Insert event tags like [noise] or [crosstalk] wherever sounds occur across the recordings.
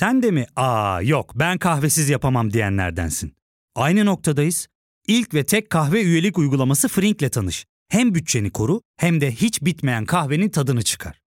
Sen de mi aa yok ben kahvesiz yapamam diyenlerdensin. Aynı noktadayız. İlk ve tek kahve üyelik uygulaması Frink'le tanış. Hem bütçeni koru hem de hiç bitmeyen kahvenin tadını çıkar.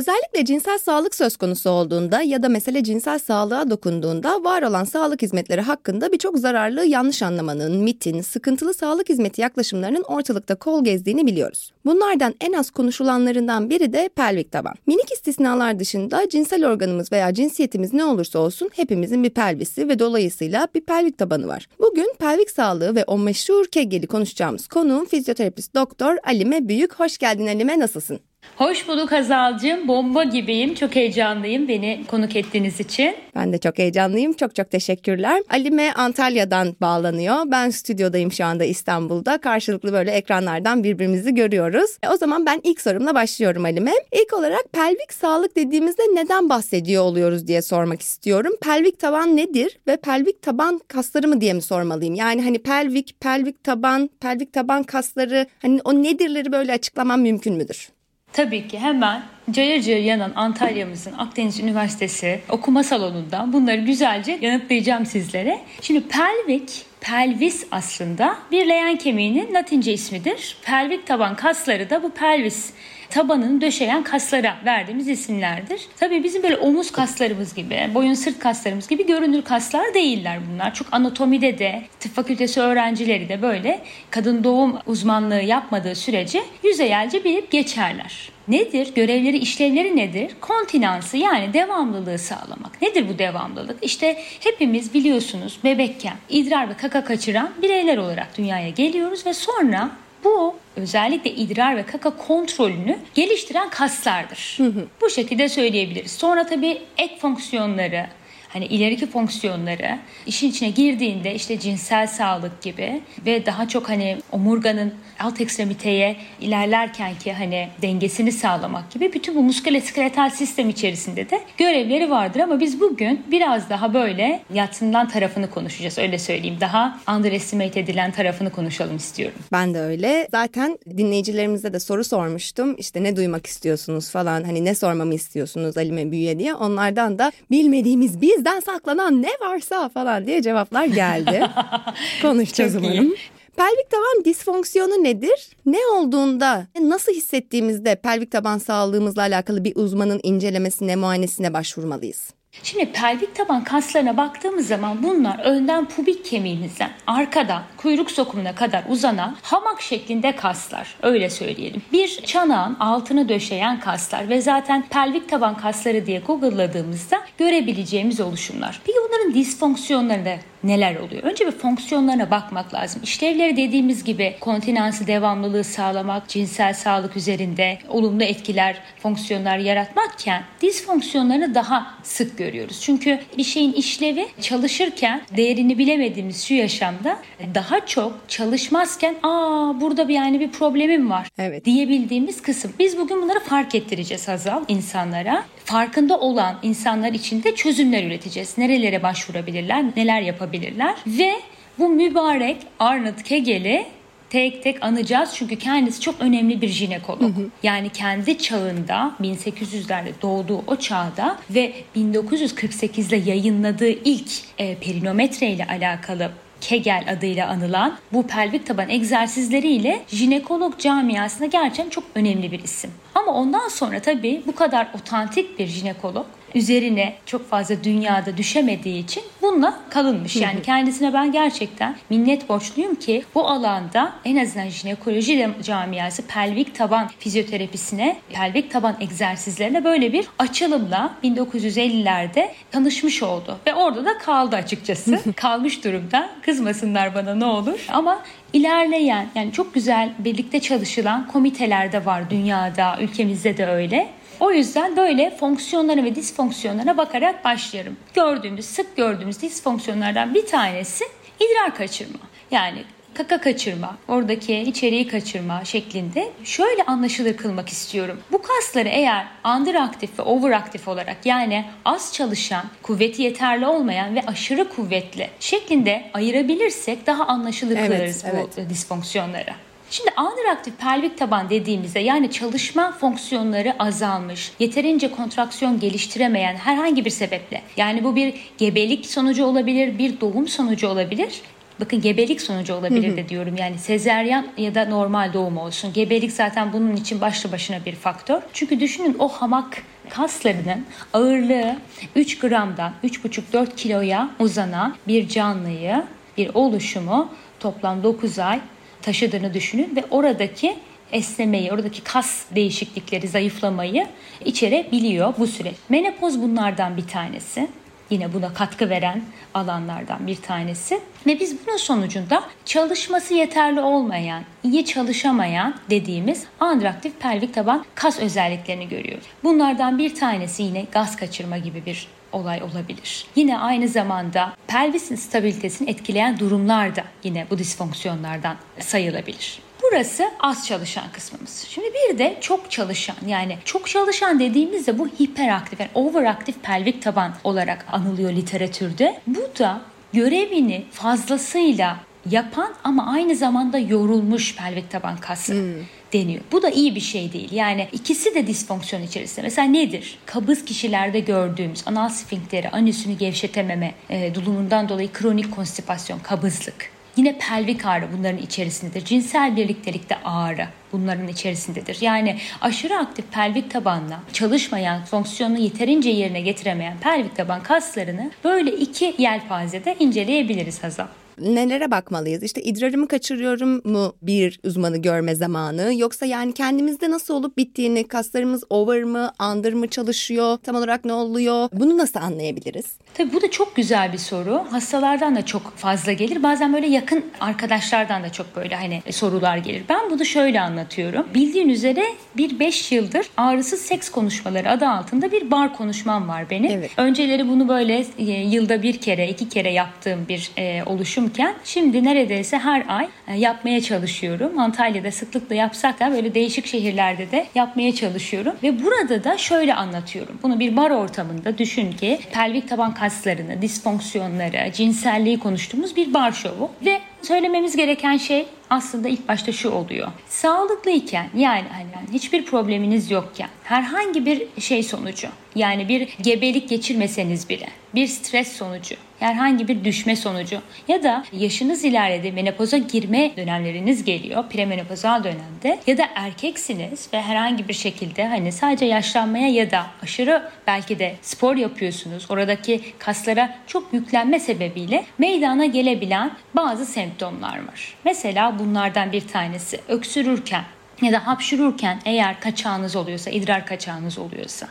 Özellikle cinsel sağlık söz konusu olduğunda ya da mesele cinsel sağlığa dokunduğunda var olan sağlık hizmetleri hakkında birçok zararlı yanlış anlamanın, mitin, sıkıntılı sağlık hizmeti yaklaşımlarının ortalıkta kol gezdiğini biliyoruz. Bunlardan en az konuşulanlarından biri de pelvik taban. Minik istisnalar dışında cinsel organımız veya cinsiyetimiz ne olursa olsun hepimizin bir pelvisi ve dolayısıyla bir pelvik tabanı var. Bugün pelvik sağlığı ve o meşhur kegeli konuşacağımız konuğum fizyoterapist doktor Alime Büyük. Hoş geldin Alime nasılsın? Hoş bulduk Hazal'cığım. Bomba gibiyim. Çok heyecanlıyım beni konuk ettiğiniz için. Ben de çok heyecanlıyım. Çok çok teşekkürler. Alime Antalya'dan bağlanıyor. Ben stüdyodayım şu anda İstanbul'da. Karşılıklı böyle ekranlardan birbirimizi görüyoruz. E, o zaman ben ilk sorumla başlıyorum Alime. İlk olarak pelvik sağlık dediğimizde neden bahsediyor oluyoruz diye sormak istiyorum. Pelvik taban nedir ve pelvik taban kasları mı diye mi sormalıyım? Yani hani pelvik, pelvik taban, pelvik taban kasları hani o nedirleri böyle açıklamam mümkün müdür? Tabii ki hemen cayır cayır yanan Antalya'mızın Akdeniz Üniversitesi okuma salonundan bunları güzelce yanıtlayacağım sizlere. Şimdi pelvik, pelvis aslında bir leğen kemiğinin latince ismidir. Pelvik taban kasları da bu pelvis tabanını döşeyen kaslara verdiğimiz isimlerdir. Tabii bizim böyle omuz kaslarımız gibi, boyun sırt kaslarımız gibi görünür kaslar değiller bunlar. Çok anatomide de tıp fakültesi öğrencileri de böyle kadın doğum uzmanlığı yapmadığı sürece yüzeyelce bilip geçerler. Nedir? Görevleri, işlevleri nedir? Kontinansı yani devamlılığı sağlamak. Nedir bu devamlılık? İşte hepimiz biliyorsunuz bebekken idrar ve kaka kaçıran bireyler olarak dünyaya geliyoruz ve sonra bu özellikle idrar ve kaka kontrolünü geliştiren kaslardır. Hı hı. Bu şekilde söyleyebiliriz. Sonra tabii ek fonksiyonları, hani ileriki fonksiyonları işin içine girdiğinde işte cinsel sağlık gibi ve daha çok hani omurganın alt ekstremiteye ilerlerken ki hani dengesini sağlamak gibi bütün bu muskuloskeletal sistem içerisinde de görevleri vardır ama biz bugün biraz daha böyle yatsından tarafını konuşacağız öyle söyleyeyim. Daha underestimate edilen tarafını konuşalım istiyorum. Ben de öyle. Zaten dinleyicilerimize de soru sormuştum. İşte ne duymak istiyorsunuz falan hani ne sormamı istiyorsunuz Alime Büyüye diye. Onlardan da bilmediğimiz bizden saklanan ne varsa falan diye cevaplar geldi. [laughs] Konuşacağız umarım. Pelvik taban disfonksiyonu nedir? Ne olduğunda, nasıl hissettiğimizde pelvik taban sağlığımızla alakalı bir uzmanın incelemesine, muayenesine başvurmalıyız? Şimdi pelvik taban kaslarına baktığımız zaman bunlar önden pubik kemiğimizden arkadan kuyruk sokumuna kadar uzanan hamak şeklinde kaslar öyle söyleyelim. Bir çanağın altını döşeyen kaslar ve zaten pelvik taban kasları diye google'ladığımızda görebileceğimiz oluşumlar. Peki bunların disfonksiyonları neler oluyor? Önce bir fonksiyonlarına bakmak lazım. İşlevleri dediğimiz gibi kontinansı devamlılığı sağlamak, cinsel sağlık üzerinde olumlu etkiler, fonksiyonlar yaratmakken disfonksiyonlarını daha sık görüyoruz. Çünkü bir şeyin işlevi çalışırken değerini bilemediğimiz şu yaşamda daha çok çalışmazken aa burada bir yani bir problemim var evet. diyebildiğimiz kısım. Biz bugün bunları fark ettireceğiz Hazal insanlara. Farkında olan insanlar için de çözümler üreteceğiz. Nerelere başvurabilirler, neler yapabilirler ve bu mübarek Arnold Kegel'i tek tek anacağız çünkü kendisi çok önemli bir jinekolog. Hı hı. Yani kendi çağında 1800'lerde doğduğu o çağda ve 1948'de yayınladığı ilk e, perinometre ile alakalı Kegel adıyla anılan bu pelvik taban egzersizleriyle jinekolog camiasında gerçekten çok önemli bir isim. Ama ondan sonra tabii bu kadar otantik bir jinekolog üzerine çok fazla dünyada düşemediği için bununla kalınmış. Yani kendisine ben gerçekten minnet borçluyum ki bu alanda en azından jinekoloji camiası pelvik taban fizyoterapisine, pelvik taban egzersizlerine böyle bir açılımla 1950'lerde tanışmış oldu. Ve orada da kaldı açıkçası. [laughs] Kalmış durumda. Kızmasınlar bana ne olur. Ama ilerleyen yani çok güzel birlikte çalışılan komiteler de var dünyada, ülkemizde de öyle. O yüzden böyle fonksiyonlara ve disfonksiyonlara bakarak başlarım. Gördüğümüz, sık gördüğümüz disfonksiyonlardan bir tanesi idrar kaçırma. Yani kaka kaçırma, oradaki içeriği kaçırma şeklinde şöyle anlaşılır kılmak istiyorum. Bu kasları eğer underaktif ve overaktif olarak yani az çalışan, kuvveti yeterli olmayan ve aşırı kuvvetli şeklinde ayırabilirsek daha anlaşılır evet, kılarız evet. bu disfonksiyonları. Şimdi underaktif pelvik taban dediğimizde yani çalışma fonksiyonları azalmış, yeterince kontraksiyon geliştiremeyen herhangi bir sebeple yani bu bir gebelik sonucu olabilir, bir doğum sonucu olabilir. Bakın gebelik sonucu olabilir de diyorum yani sezeryan ya da normal doğum olsun. Gebelik zaten bunun için başlı başına bir faktör. Çünkü düşünün o hamak kaslarının ağırlığı 3 gramdan 3,5-4 kiloya uzanan bir canlıyı, bir oluşumu toplam 9 ay taşıdığını düşünün ve oradaki esnemeyi, oradaki kas değişiklikleri, zayıflamayı içerebiliyor bu süreç. Menopoz bunlardan bir tanesi. Yine buna katkı veren alanlardan bir tanesi. Ve biz bunun sonucunda çalışması yeterli olmayan, iyi çalışamayan dediğimiz andraktif pelvik taban kas özelliklerini görüyoruz. Bunlardan bir tanesi yine gaz kaçırma gibi bir olay olabilir. Yine aynı zamanda pelvisin stabilitesini etkileyen durumlar da yine bu disfonksiyonlardan sayılabilir. Burası az çalışan kısmımız. Şimdi bir de çok çalışan yani çok çalışan dediğimizde bu hiperaktif yani overaktif pelvik taban olarak anılıyor literatürde. Bu da görevini fazlasıyla yapan ama aynı zamanda yorulmuş pelvik taban kası. Hmm deniyor. Bu da iyi bir şey değil. Yani ikisi de disfonksiyon içerisinde. Mesela nedir? Kabız kişilerde gördüğümüz anal sfinkteri, anüsünü gevşetememe e, durumundan dolayı kronik konstipasyon, kabızlık. Yine pelvik ağrı bunların içerisindedir. Cinsel birliktelikte ağrı bunların içerisindedir. Yani aşırı aktif pelvik tabanla çalışmayan, fonksiyonunu yeterince yerine getiremeyen pelvik taban kaslarını böyle iki yelpazede inceleyebiliriz Hazal nelere bakmalıyız? İşte idrarımı kaçırıyorum mu bir uzmanı görme zamanı yoksa yani kendimizde nasıl olup bittiğini kaslarımız over mı under mı çalışıyor tam olarak ne oluyor bunu nasıl anlayabiliriz? Tabii bu da çok güzel bir soru. Hastalardan da çok fazla gelir. Bazen böyle yakın arkadaşlardan da çok böyle hani sorular gelir. Ben bunu şöyle anlatıyorum. Bildiğin üzere bir beş yıldır ağrısız seks konuşmaları adı altında bir bar konuşmam var benim. Evet. Önceleri bunu böyle e, yılda bir kere iki kere yaptığım bir e, oluşumken şimdi neredeyse her ay e, yapmaya çalışıyorum. Antalya'da sıklıkla yapsak da böyle değişik şehirlerde de yapmaya çalışıyorum. Ve burada da şöyle anlatıyorum. Bunu bir bar ortamında düşün ki pelvik taban kaslarını, disfonksiyonları, cinselliği konuştuğumuz bir bar şovu ve söylememiz gereken şey aslında ilk başta şu oluyor. Sağlıklıyken yani hani hiçbir probleminiz yokken herhangi bir şey sonucu yani bir gebelik geçirmeseniz bile bir stres sonucu herhangi bir düşme sonucu ya da yaşınız ilerledi menopoza girme dönemleriniz geliyor premenopozal dönemde ya da erkeksiniz ve herhangi bir şekilde hani sadece yaşlanmaya ya da aşırı belki de spor yapıyorsunuz oradaki kaslara çok yüklenme sebebiyle meydana gelebilen bazı semptomlar var. Mesela bunlardan bir tanesi öksürürken ya da hapşururken eğer kaçağınız oluyorsa, idrar kaçağınız oluyorsa,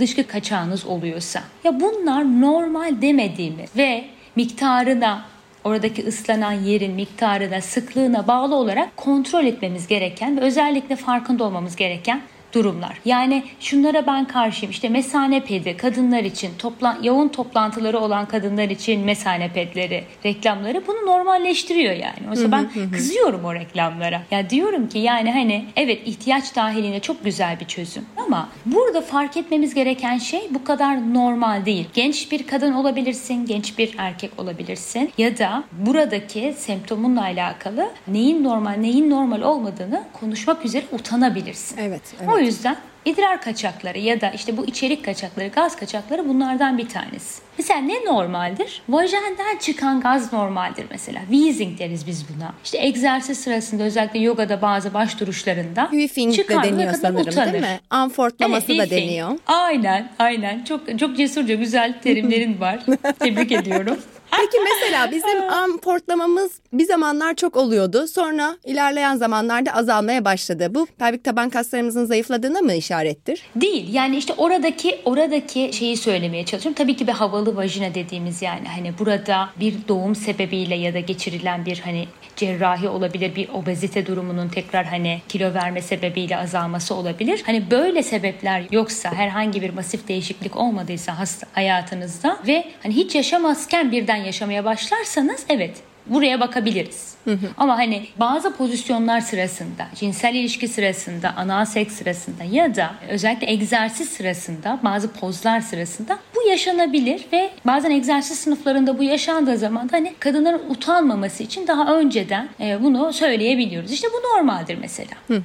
dışkı kaçağınız oluyorsa ya bunlar normal demediğimiz ve miktarına oradaki ıslanan yerin miktarına, sıklığına bağlı olarak kontrol etmemiz gereken ve özellikle farkında olmamız gereken durumlar. Yani şunlara ben karşıyım. İşte mesane pedi kadınlar için toplan yoğun toplantıları olan kadınlar için mesane pedleri reklamları bunu normalleştiriyor yani. Oysa ben kızıyorum o reklamlara. Ya diyorum ki yani hani evet ihtiyaç dahilinde çok güzel bir çözüm ama burada fark etmemiz gereken şey bu kadar normal değil. Genç bir kadın olabilirsin, genç bir erkek olabilirsin ya da buradaki semptomunla alakalı neyin normal, neyin normal olmadığını konuşmak üzere utanabilirsin. Evet. evet. O yüzden idrar kaçakları ya da işte bu içerik kaçakları, gaz kaçakları bunlardan bir tanesi. Mesela ne normaldir? Vajenden çıkan gaz normaldir mesela. Wheezing deriz biz buna. İşte egzersiz sırasında özellikle yogada bazı baş duruşlarında Whiffing de deniyor sanırım utanır. değil mi? Anfortlaması evet, da deniyor. Aynen aynen. Çok çok cesurca güzel terimlerin var. [laughs] Tebrik ediyorum. Peki mesela bizim [laughs] am portlamamız bir zamanlar çok oluyordu. Sonra ilerleyen zamanlarda azalmaya başladı. Bu pelvik taban kaslarımızın zayıfladığına mı işarettir? Değil. Yani işte oradaki oradaki şeyi söylemeye çalışıyorum. Tabii ki bir havalı vajina dediğimiz yani hani burada bir doğum sebebiyle ya da geçirilen bir hani cerrahi olabilir, bir obezite durumunun tekrar hani kilo verme sebebiyle azalması olabilir. Hani böyle sebepler yoksa herhangi bir masif değişiklik olmadıysa hasta hayatınızda ve hani hiç yaşamazken birden yaşamaya başlarsanız evet Buraya bakabiliriz. Ama hani bazı pozisyonlar sırasında, cinsel ilişki sırasında, anal seks sırasında ya da özellikle egzersiz sırasında, bazı pozlar sırasında bu yaşanabilir ve bazen egzersiz sınıflarında bu yaşandığı zaman da hani kadınların utanmaması için daha önceden e, bunu söyleyebiliyoruz. İşte bu normaldir mesela.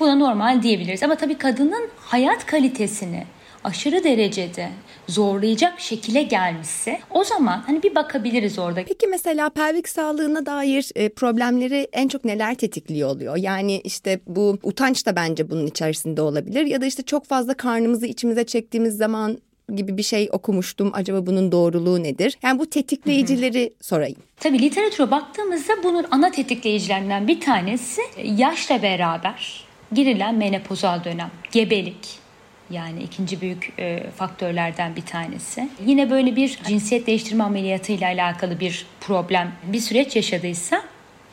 Buna normal diyebiliriz. Ama tabii kadının hayat kalitesini aşırı derecede zorlayacak şekilde gelmişse o zaman hani bir bakabiliriz orada. Peki mesela pelvik sağlığına dair e, problemleri en çok neler tetikliyor oluyor? Yani işte bu utanç da bence bunun içerisinde olabilir ya da işte çok fazla karnımızı içimize çektiğimiz zaman gibi bir şey okumuştum. Acaba bunun doğruluğu nedir? Yani bu tetikleyicileri hı hı. sorayım. Tabii literatüre baktığımızda bunun ana tetikleyicilerinden bir tanesi yaşla beraber girilen menopozal dönem, gebelik, yani ikinci büyük e, faktörlerden bir tanesi. Yine böyle bir cinsiyet değiştirme ameliyatı ile alakalı bir problem, bir süreç yaşadıysa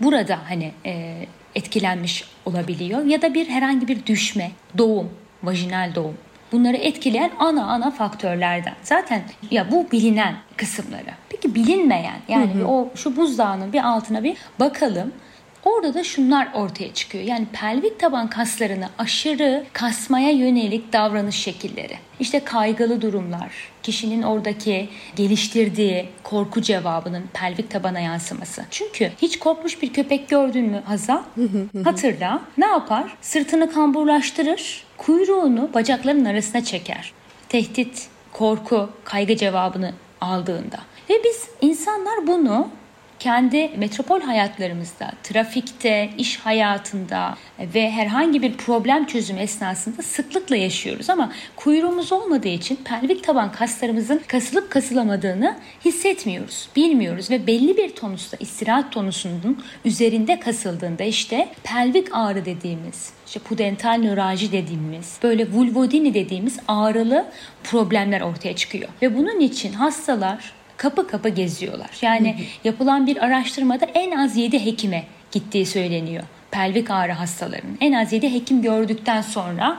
burada hani e, etkilenmiş olabiliyor ya da bir herhangi bir düşme, doğum, vajinal doğum. Bunları etkileyen ana ana faktörlerden. Zaten ya bu bilinen kısımları. Peki bilinmeyen yani hı hı. o şu buzdağının bir altına bir bakalım. Orada da şunlar ortaya çıkıyor. Yani pelvik taban kaslarını aşırı kasmaya yönelik davranış şekilleri. İşte kaygılı durumlar, kişinin oradaki geliştirdiği korku cevabının pelvik tabana yansıması. Çünkü hiç korkmuş bir köpek gördün mü Hazal? Hatırla. Ne yapar? Sırtını kamburlaştırır, kuyruğunu bacakların arasına çeker. Tehdit, korku, kaygı cevabını aldığında. Ve biz insanlar bunu kendi metropol hayatlarımızda, trafikte, iş hayatında ve herhangi bir problem çözüm esnasında sıklıkla yaşıyoruz ama kuyruğumuz olmadığı için pelvik taban kaslarımızın kasılıp kasılamadığını hissetmiyoruz, bilmiyoruz ve belli bir tonusta istirahat tonusunun üzerinde kasıldığında işte pelvik ağrı dediğimiz işte pudental nöralji dediğimiz, böyle vulvodini dediğimiz ağrılı problemler ortaya çıkıyor. Ve bunun için hastalar kapı kapı geziyorlar. Yani yapılan bir araştırmada en az 7 hekime gittiği söyleniyor. Pelvik ağrı hastalarının en az 7 hekim gördükten sonra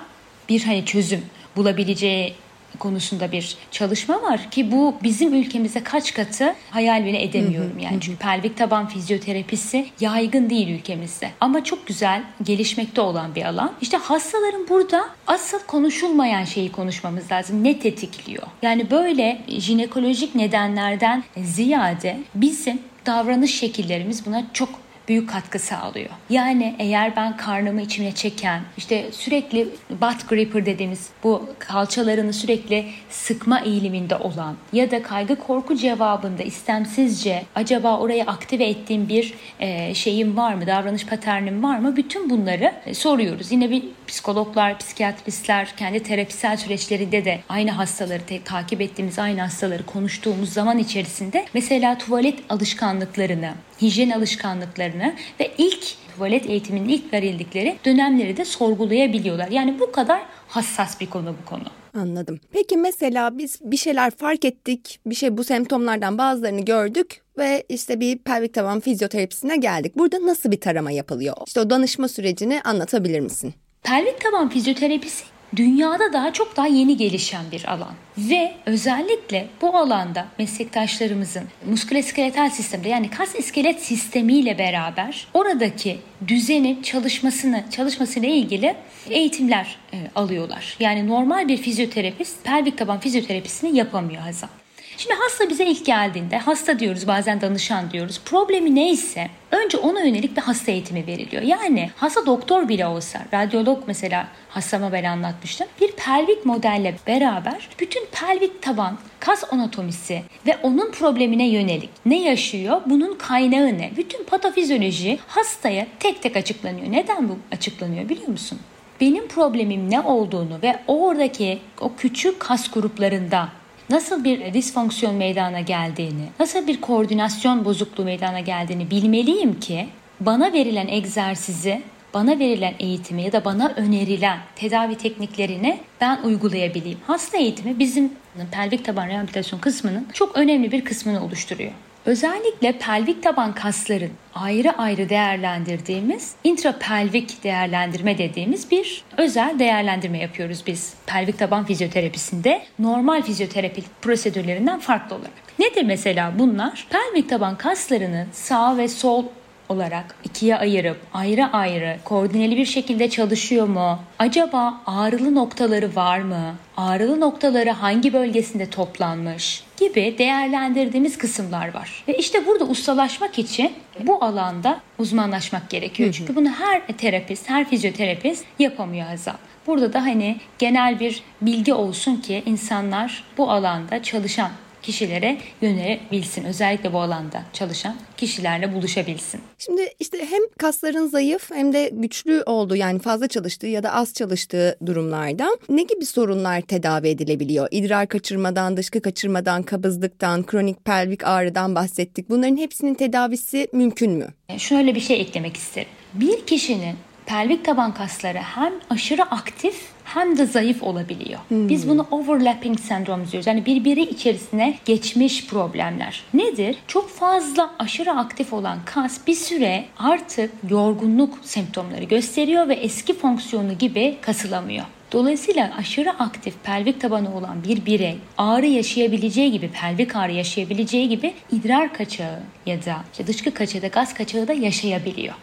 bir hani çözüm bulabileceği konusunda bir çalışma var ki bu bizim ülkemize kaç katı hayal bile edemiyorum yani. Çünkü pelvik taban fizyoterapisi yaygın değil ülkemizde. Ama çok güzel gelişmekte olan bir alan. İşte hastaların burada asıl konuşulmayan şeyi konuşmamız lazım. Ne tetikliyor? Yani böyle jinekolojik nedenlerden ziyade bizim davranış şekillerimiz buna çok büyük katkı sağlıyor. Yani eğer ben karnımı içime çeken, işte sürekli butt gripper dediğimiz bu kalçalarını sürekli sıkma eğiliminde olan ya da kaygı korku cevabında istemsizce acaba orayı aktive ettiğim bir e, şeyim var mı, davranış paternim var mı? Bütün bunları e, soruyoruz. Yine bir psikologlar, psikiyatristler kendi terapisel süreçlerinde de aynı hastaları te- takip ettiğimiz aynı hastaları konuştuğumuz zaman içerisinde mesela tuvalet alışkanlıklarını, hijyen alışkanlıklarını ve ilk tuvalet eğitiminin ilk verildikleri dönemleri de sorgulayabiliyorlar. Yani bu kadar hassas bir konu bu konu. Anladım. Peki mesela biz bir şeyler fark ettik, bir şey bu semptomlardan bazılarını gördük ve işte bir pelvik taban fizyoterapisine geldik. Burada nasıl bir tarama yapılıyor? İşte o danışma sürecini anlatabilir misin? Pelvik taban fizyoterapisi dünyada daha çok daha yeni gelişen bir alan. Ve özellikle bu alanda meslektaşlarımızın muskuloskeletal sistemde yani kas iskelet sistemiyle beraber oradaki düzenin çalışmasını çalışmasıyla ilgili eğitimler e, alıyorlar. Yani normal bir fizyoterapist pelvik taban fizyoterapisini yapamıyor Hazan. Şimdi hasta bize ilk geldiğinde hasta diyoruz bazen danışan diyoruz. Problemi neyse önce ona yönelik bir hasta eğitimi veriliyor. Yani hasta doktor bile olsa radyolog mesela hastama ben anlatmıştım. Bir pelvik modelle beraber bütün pelvik taban kas anatomisi ve onun problemine yönelik ne yaşıyor, bunun kaynağı ne? Bütün patofizyoloji hastaya tek tek açıklanıyor. Neden bu açıklanıyor biliyor musun? Benim problemim ne olduğunu ve oradaki o küçük kas gruplarında nasıl bir disfonksiyon meydana geldiğini, nasıl bir koordinasyon bozukluğu meydana geldiğini bilmeliyim ki bana verilen egzersizi bana verilen eğitimi ya da bana önerilen tedavi tekniklerini ben uygulayabileyim. Hasta eğitimi bizim pelvik taban rehabilitasyon kısmının çok önemli bir kısmını oluşturuyor. Özellikle pelvik taban kasların ayrı ayrı değerlendirdiğimiz intrapelvik değerlendirme dediğimiz bir özel değerlendirme yapıyoruz biz pelvik taban fizyoterapisinde normal fizyoterapi prosedürlerinden farklı olarak. Nedir mesela bunlar? Pelvik taban kaslarının sağ ve sol olarak ikiye ayırıp ayrı ayrı koordineli bir şekilde çalışıyor mu? Acaba ağrılı noktaları var mı? Ağrılı noktaları hangi bölgesinde toplanmış? gibi değerlendirdiğimiz kısımlar var. Ve işte burada ustalaşmak için bu alanda uzmanlaşmak gerekiyor. Çünkü bunu her terapist, her fizyoterapist yapamıyor Hazal. Burada da hani genel bir bilgi olsun ki insanlar bu alanda çalışan kişilere yönelebilsin. Özellikle bu alanda çalışan kişilerle buluşabilsin. Şimdi işte hem kasların zayıf hem de güçlü olduğu yani fazla çalıştığı ya da az çalıştığı durumlarda ne gibi sorunlar tedavi edilebiliyor? İdrar kaçırmadan, dışkı kaçırmadan, kabızlıktan, kronik pelvik ağrıdan bahsettik. Bunların hepsinin tedavisi mümkün mü? Şöyle bir şey eklemek isterim. Bir kişinin pelvik taban kasları hem aşırı aktif hem de zayıf olabiliyor. Hmm. Biz bunu overlapping sendrom diyoruz. Yani birbiri içerisine geçmiş problemler. Nedir? Çok fazla aşırı aktif olan kas bir süre artık yorgunluk semptomları gösteriyor ve eski fonksiyonu gibi kasılamıyor. Dolayısıyla aşırı aktif pelvik tabanı olan bir birey ağrı yaşayabileceği gibi, pelvik ağrı yaşayabileceği gibi idrar kaçağı ya da işte dışkı kaçağı da gaz kaçağı da yaşayabiliyor.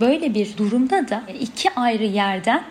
Böyle bir durumda da iki ayrı yerden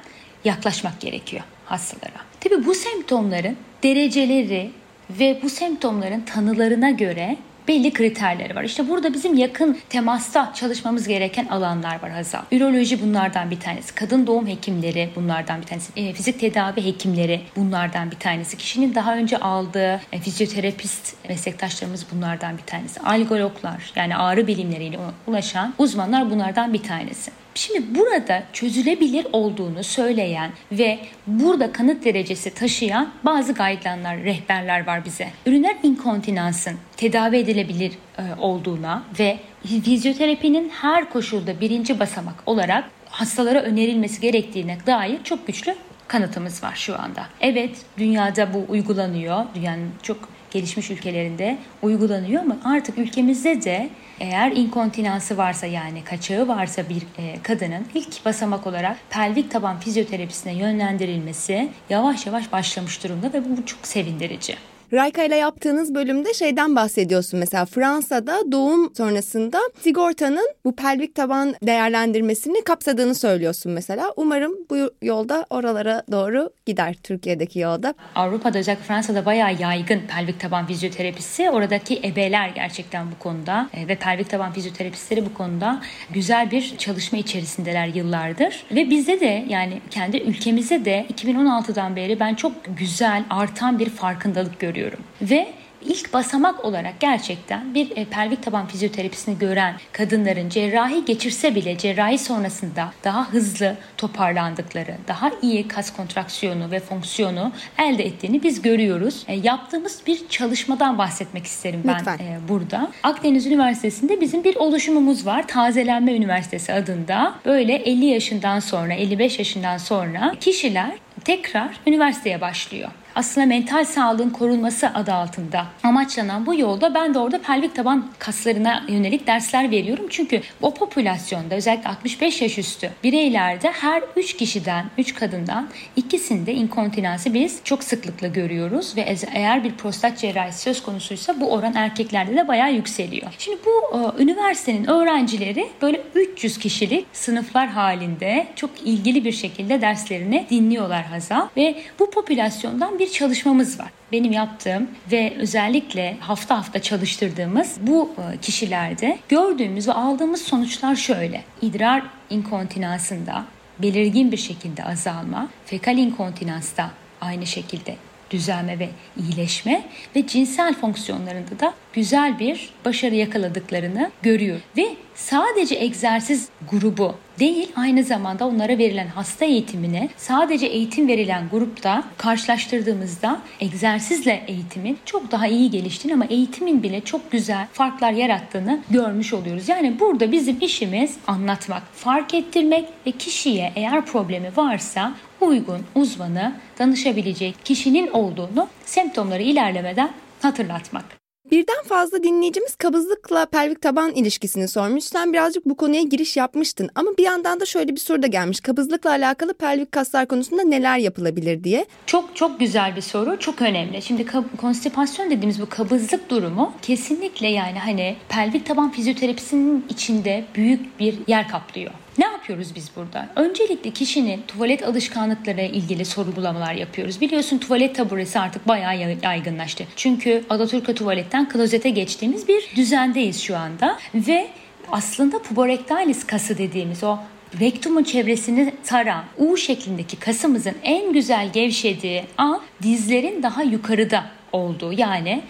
yaklaşmak gerekiyor hastalara. Tabi bu semptomların dereceleri ve bu semptomların tanılarına göre belli kriterleri var. İşte burada bizim yakın temasta çalışmamız gereken alanlar var Hazal. Üroloji bunlardan bir tanesi. Kadın doğum hekimleri bunlardan bir tanesi. E, fizik tedavi hekimleri bunlardan bir tanesi. Kişinin daha önce aldığı e, fizyoterapist meslektaşlarımız bunlardan bir tanesi. Algologlar yani ağrı bilimleriyle ulaşan uzmanlar bunlardan bir tanesi. Şimdi burada çözülebilir olduğunu söyleyen ve burada kanıt derecesi taşıyan bazı guideline'lar, rehberler var bize. Üriner inkontinansın tedavi edilebilir e, olduğuna ve fizyoterapinin her koşulda birinci basamak olarak hastalara önerilmesi gerektiğine dair çok güçlü kanıtımız var şu anda. Evet dünyada bu uygulanıyor. Dünyanın çok gelişmiş ülkelerinde uygulanıyor ama artık ülkemizde de eğer inkontinansı varsa yani kaçağı varsa bir e, kadının ilk basamak olarak pelvik taban fizyoterapisine yönlendirilmesi yavaş yavaş başlamış durumda ve bu çok sevindirici. Rayka ile yaptığınız bölümde şeyden bahsediyorsun mesela Fransa'da doğum sonrasında sigortanın bu pelvik taban değerlendirmesini kapsadığını söylüyorsun mesela. Umarım bu yolda oralara doğru gider Türkiye'deki yolda. Avrupa'da özellikle Fransa'da bayağı yaygın pelvik taban fizyoterapisi. Oradaki ebeler gerçekten bu konuda e, ve pelvik taban fizyoterapistleri bu konuda güzel bir çalışma içerisindeler yıllardır. Ve bizde de yani kendi ülkemizde de 2016'dan beri ben çok güzel artan bir farkındalık görüyorum görüyorum. Ve ilk basamak olarak gerçekten bir e, pelvik taban fizyoterapisini gören kadınların cerrahi geçirse bile cerrahi sonrasında daha hızlı toparlandıkları, daha iyi kas kontraksiyonu ve fonksiyonu elde ettiğini biz görüyoruz. E, yaptığımız bir çalışmadan bahsetmek isterim ben e, burada. Akdeniz Üniversitesi'nde bizim bir oluşumumuz var. Tazelenme Üniversitesi adında. Böyle 50 yaşından sonra, 55 yaşından sonra kişiler tekrar üniversiteye başlıyor aslında mental sağlığın korunması adı altında amaçlanan bu yolda ben de orada pelvik taban kaslarına yönelik dersler veriyorum. Çünkü o popülasyonda özellikle 65 yaş üstü bireylerde her 3 kişiden 3 kadından ikisinde inkontinansı biz çok sıklıkla görüyoruz ve eğer bir prostat cerrahisi söz konusuysa bu oran erkeklerde de bayağı yükseliyor. Şimdi bu e, üniversitenin öğrencileri böyle 300 kişilik sınıflar halinde çok ilgili bir şekilde derslerini dinliyorlar Hazal ve bu popülasyondan bir çalışmamız var. Benim yaptığım ve özellikle hafta hafta çalıştırdığımız bu e, kişilerde gördüğümüz ve aldığımız sonuçlar şöyle. İdrar inkontinansında belirgin bir şekilde azalma, fekal inkontinansta aynı şekilde düzelme ve iyileşme ve cinsel fonksiyonlarında da güzel bir başarı yakaladıklarını görüyor. Ve sadece egzersiz grubu değil aynı zamanda onlara verilen hasta eğitimine sadece eğitim verilen grupta karşılaştırdığımızda egzersizle eğitimin çok daha iyi geliştiğini ama eğitimin bile çok güzel farklar yarattığını görmüş oluyoruz. Yani burada bizim işimiz anlatmak, fark ettirmek ve kişiye eğer problemi varsa uygun uzmanı danışabilecek kişinin olduğunu semptomları ilerlemeden hatırlatmak. Birden fazla dinleyicimiz kabızlıkla pelvik taban ilişkisini sormuş. Sen birazcık bu konuya giriş yapmıştın ama bir yandan da şöyle bir soru da gelmiş. Kabızlıkla alakalı pelvik kaslar konusunda neler yapılabilir diye. Çok çok güzel bir soru, çok önemli. Şimdi konstipasyon dediğimiz bu kabızlık durumu kesinlikle yani hani pelvik taban fizyoterapisinin içinde büyük bir yer kaplıyor. Ne yapıyoruz biz burada? Öncelikle kişinin tuvalet alışkanlıkları ilgili sorgulamalar yapıyoruz. Biliyorsun tuvalet taburesi artık bayağı yaygınlaştı. Çünkü Alaturka tuvaletten klozete geçtiğimiz bir düzendeyiz şu anda ve aslında puborektalis kası dediğimiz o rektumun çevresini saran U şeklindeki kasımızın en güzel gevşediği an dizlerin daha yukarıda olduğu yani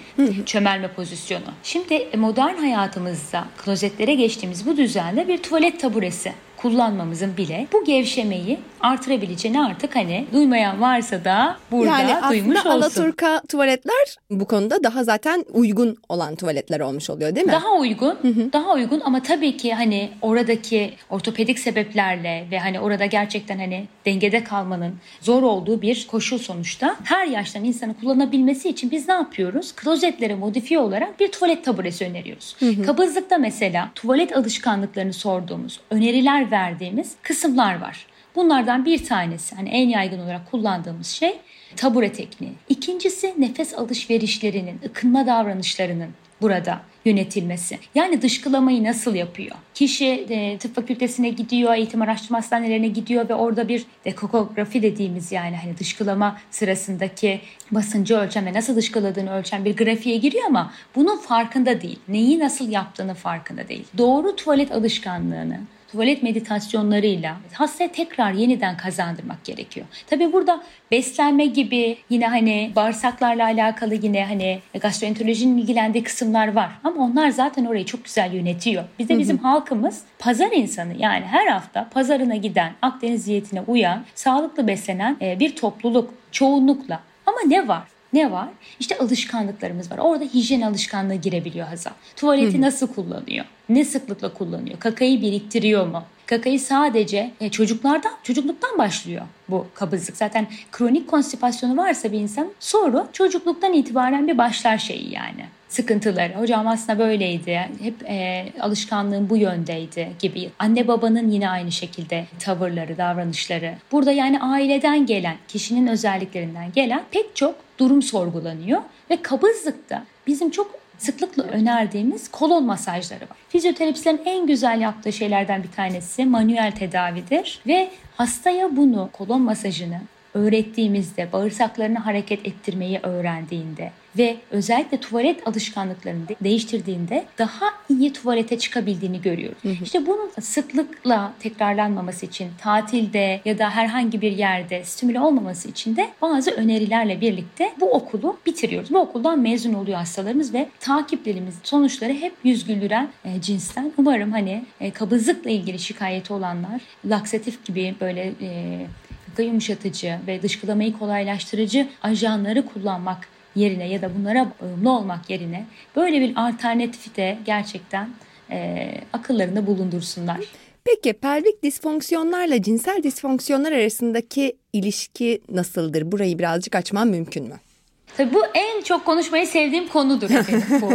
çömelme pozisyonu. Şimdi modern hayatımızda klozetlere geçtiğimiz bu düzende bir tuvalet taburesi kullanmamızın bile bu gevşemeyi artırabileceğini artık hani duymayan varsa da burada yani duymuş olsun. Yani aslında Alaturka tuvaletler bu konuda daha zaten uygun olan tuvaletler olmuş oluyor değil mi? Daha uygun, hı hı. daha uygun ama tabii ki hani oradaki ortopedik sebeplerle ve hani orada gerçekten hani dengede kalmanın zor olduğu bir koşul sonuçta her yaştan insanı kullanabilmesi için biz ne yapıyoruz? Klozetlere modifiye olarak bir tuvalet taburesi öneriyoruz. Hı hı. Kabızlıkta mesela tuvalet alışkanlıklarını sorduğumuz, öneriler verdiğimiz kısımlar var. Bunlardan bir tanesi hani en yaygın olarak kullandığımız şey tabure tekniği. İkincisi nefes alışverişlerinin, ıkınma davranışlarının burada yönetilmesi. Yani dışkılamayı nasıl yapıyor? Kişi e, tıp fakültesine gidiyor, eğitim araştırma hastanelerine gidiyor ve orada bir dekokografi dediğimiz yani hani dışkılama sırasındaki basıncı ölçen ve nasıl dışkıladığını ölçen bir grafiğe giriyor ama bunun farkında değil. Neyi nasıl yaptığını farkında değil. Doğru tuvalet alışkanlığını, tuvalet meditasyonlarıyla hastaya tekrar yeniden kazandırmak gerekiyor. Tabi burada beslenme gibi yine hani bağırsaklarla alakalı yine hani gastroenterolojinin ilgilendiği kısımlar var. Ama onlar zaten orayı çok güzel yönetiyor. Bir de bizim hı hı. halkımız pazar insanı yani her hafta pazarına giden Akdeniz diyetine uyan sağlıklı beslenen bir topluluk çoğunlukla. Ama ne var? Ne var? İşte alışkanlıklarımız var. Orada hijyen alışkanlığı girebiliyor Hazal. Tuvaleti Hı-hı. nasıl kullanıyor? Ne sıklıkla kullanıyor? Kakayı biriktiriyor mu? Kakayı sadece e, çocuklardan, çocukluktan başlıyor bu kabızlık. Zaten kronik konstipasyonu varsa bir insan soru çocukluktan itibaren bir başlar şeyi yani sıkıntıları. Hocam aslında böyleydi. Hep e, alışkanlığım bu yöndeydi gibi. Anne babanın yine aynı şekilde tavırları, davranışları. Burada yani aileden gelen, kişinin özelliklerinden gelen pek çok durum sorgulanıyor ve kabızlıkta bizim çok sıklıkla önerdiğimiz kolon masajları var. Fizyoterapistlerin en güzel yaptığı şeylerden bir tanesi manuel tedavidir ve hastaya bunu kolon masajını öğrettiğimizde, bağırsaklarını hareket ettirmeyi öğrendiğinde ve özellikle tuvalet alışkanlıklarını de değiştirdiğinde daha iyi tuvalete çıkabildiğini görüyoruz. Hı hı. İşte bunun sıklıkla tekrarlanmaması için tatilde ya da herhangi bir yerde stimüle olmaması için de bazı önerilerle birlikte bu okulu bitiriyoruz. Bu okuldan mezun oluyor hastalarımız ve takiplerimiz sonuçları hep yüz güldüren e, cinsten. Umarım hani e, kabızlıkla ilgili şikayeti olanlar laksatif gibi böyle e, yumuşatıcı ve dışkılamayı kolaylaştırıcı ajanları kullanmak yerine ya da bunlara bağımlı olmak yerine böyle bir alternatifi de gerçekten e, akıllarında bulundursunlar. Peki pelvik disfonksiyonlarla cinsel disfonksiyonlar arasındaki ilişki nasıldır? Burayı birazcık açmam mümkün mü? Tabii bu en çok konuşmayı sevdiğim konudur [laughs] benim bu.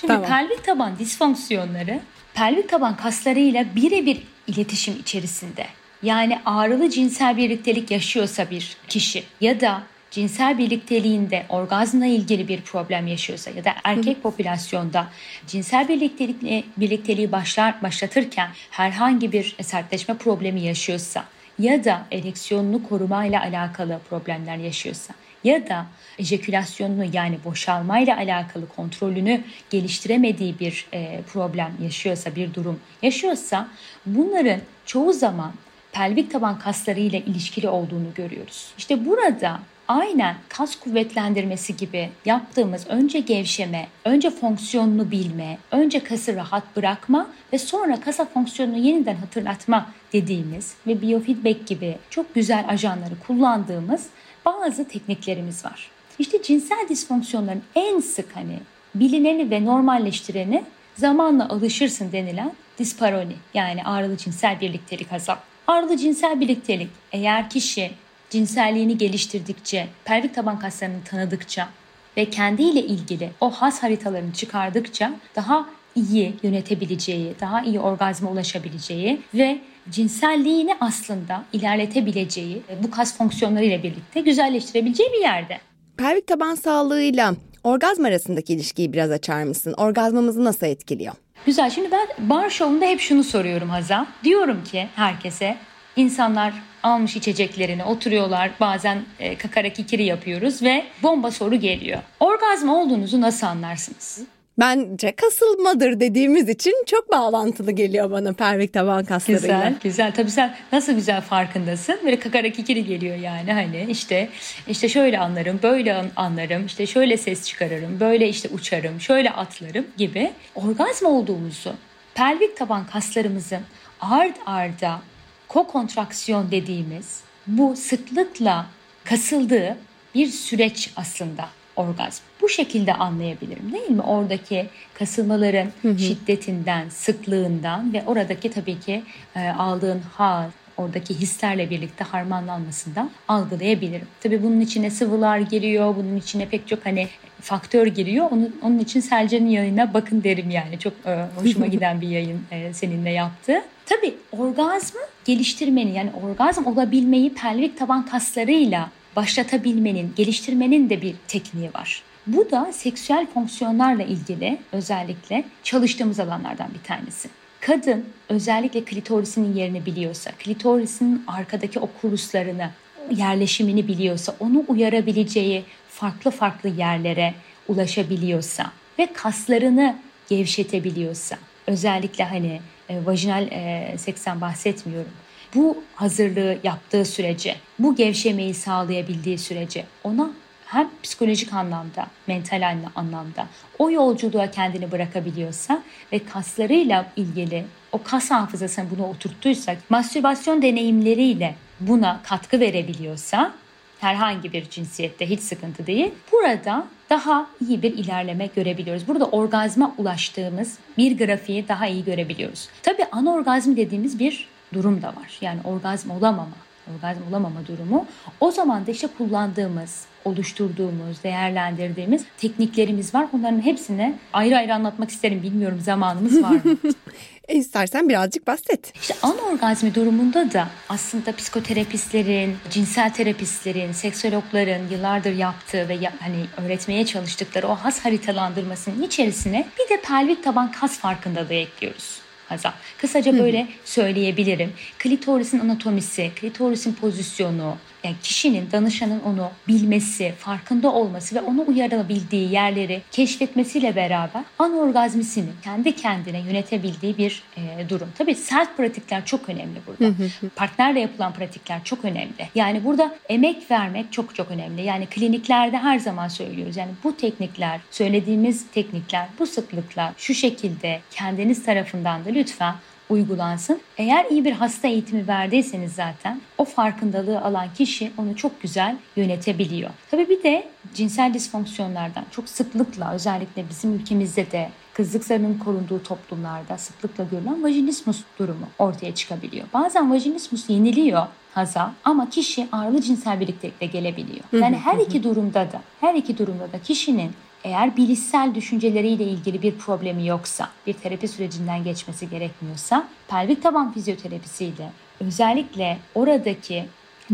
Şimdi tamam. pelvik taban disfonksiyonları pelvik taban kaslarıyla birebir iletişim içerisinde. Yani ağrılı cinsel birliktelik yaşıyorsa bir kişi ya da cinsel birlikteliğinde orgazmla ilgili bir problem yaşıyorsa ya da erkek Hı. popülasyonda cinsel birliktelik, birlikteliği başlar, başlatırken herhangi bir sertleşme problemi yaşıyorsa ya da ereksiyonunu korumayla alakalı problemler yaşıyorsa ya da ejekülasyonunu yani boşalmayla alakalı kontrolünü geliştiremediği bir e, problem yaşıyorsa, bir durum yaşıyorsa bunların çoğu zaman pelvik taban kasları ile ilişkili olduğunu görüyoruz. İşte burada aynen kas kuvvetlendirmesi gibi yaptığımız önce gevşeme, önce fonksiyonunu bilme, önce kası rahat bırakma ve sonra kasa fonksiyonunu yeniden hatırlatma dediğimiz ve biofeedback gibi çok güzel ajanları kullandığımız bazı tekniklerimiz var. İşte cinsel disfonksiyonların en sık hani bilineni ve normalleştireni zamanla alışırsın denilen disparoni yani ağrılı cinsel birliktelik azap. Ağrılı cinsel birliktelik eğer kişi cinselliğini geliştirdikçe, pelvik taban kaslarını tanıdıkça ve kendiyle ilgili o has haritalarını çıkardıkça daha iyi yönetebileceği, daha iyi orgazma ulaşabileceği ve cinselliğini aslında ilerletebileceği bu kas fonksiyonlarıyla birlikte güzelleştirebileceği bir yerde. Pelvik taban sağlığıyla orgazm arasındaki ilişkiyi biraz açar mısın? Orgazmamızı nasıl etkiliyor? Güzel. Şimdi ben bar şovunda hep şunu soruyorum Hazal. Diyorum ki herkese insanlar almış içeceklerini oturuyorlar bazen e, kakara kikiri yapıyoruz ve bomba soru geliyor. Orgazm olduğunuzu nasıl anlarsınız? Bence kasılmadır dediğimiz için çok bağlantılı geliyor bana pelvik taban kaslarıyla. Güzel, güzel. Tabii sen nasıl güzel farkındasın. Böyle kakara kikiri geliyor yani hani işte işte şöyle anlarım, böyle anlarım, işte şöyle ses çıkarırım, böyle işte uçarım, şöyle atlarım gibi. Orgazm olduğumuzu, pelvik taban kaslarımızın ard arda kokontraksiyon dediğimiz bu sıklıkla kasıldığı bir süreç aslında orgazm. Bu şekilde anlayabilirim değil mi? Oradaki kasılmaların hı hı. şiddetinden, sıklığından ve oradaki tabii ki e, aldığın haz, oradaki hislerle birlikte harmanlanmasından algılayabilirim. Tabii bunun içine sıvılar giriyor, bunun içine pek çok hani faktör giriyor. Onun, onun için Selcan'ın yayına bakın derim yani. Çok e, hoşuma [laughs] giden bir yayın e, seninle yaptı. Tabii orgazmı geliştirmenin yani orgazm olabilmeyi pelvik taban kaslarıyla başlatabilmenin, geliştirmenin de bir tekniği var. Bu da seksüel fonksiyonlarla ilgili özellikle çalıştığımız alanlardan bir tanesi. Kadın özellikle klitorisinin yerini biliyorsa, klitorisinin arkadaki o kuruslarını, yerleşimini biliyorsa, onu uyarabileceği farklı farklı yerlere ulaşabiliyorsa ve kaslarını gevşetebiliyorsa, özellikle hani e, vajinal e, seksten bahsetmiyorum bu hazırlığı yaptığı sürece, bu gevşemeyi sağlayabildiği sürece ona hem psikolojik anlamda, mental anlamda o yolculuğa kendini bırakabiliyorsa ve kaslarıyla ilgili o kas hafızasını buna oturttuysak, mastürbasyon deneyimleriyle buna katkı verebiliyorsa herhangi bir cinsiyette hiç sıkıntı değil. Burada daha iyi bir ilerleme görebiliyoruz. Burada orgazma ulaştığımız bir grafiği daha iyi görebiliyoruz. Tabii anorgazm dediğimiz bir durum da var. Yani orgazm olamama, orgazm olamama durumu. O zaman da işte kullandığımız, oluşturduğumuz, değerlendirdiğimiz tekniklerimiz var. Onların hepsini ayrı ayrı anlatmak isterim. Bilmiyorum zamanımız var mı? [laughs] e istersen birazcık bahset. İşte anorgazmi durumunda da aslında psikoterapistlerin, cinsel terapistlerin, seksologların yıllardır yaptığı ve ya, hani öğretmeye çalıştıkları o has haritalandırmasının içerisine bir de pelvik taban kas farkındalığı ekliyoruz. Hazal. Kısaca böyle söyleyebilirim. Klitorisin anatomisi, klitorisin pozisyonu, yani kişinin, danışanın onu bilmesi, farkında olması ve onu uyarabildiği yerleri keşfetmesiyle beraber anorgazmisini kendi kendine yönetebildiği bir e, durum. Tabii self pratikler çok önemli burada. Partnerle yapılan pratikler çok önemli. Yani burada emek vermek çok çok önemli. Yani kliniklerde her zaman söylüyoruz. Yani bu teknikler, söylediğimiz teknikler, bu sıklıklar şu şekilde kendiniz tarafından da lütfen uygulansın. Eğer iyi bir hasta eğitimi verdiyseniz zaten o farkındalığı alan kişi onu çok güzel yönetebiliyor. Tabii bir de cinsel disfonksiyonlardan çok sıklıkla özellikle bizim ülkemizde de kızlık zarının korunduğu toplumlarda sıklıkla görülen vajinismus durumu ortaya çıkabiliyor. Bazen vajinismus yeniliyor haza ama kişi ağırlı cinsel birliktelikle gelebiliyor. Yani her iki durumda da her iki durumda da kişinin eğer bilişsel düşünceleriyle ilgili bir problemi yoksa, bir terapi sürecinden geçmesi gerekmiyorsa, pelvik taban fizyoterapisiyle özellikle oradaki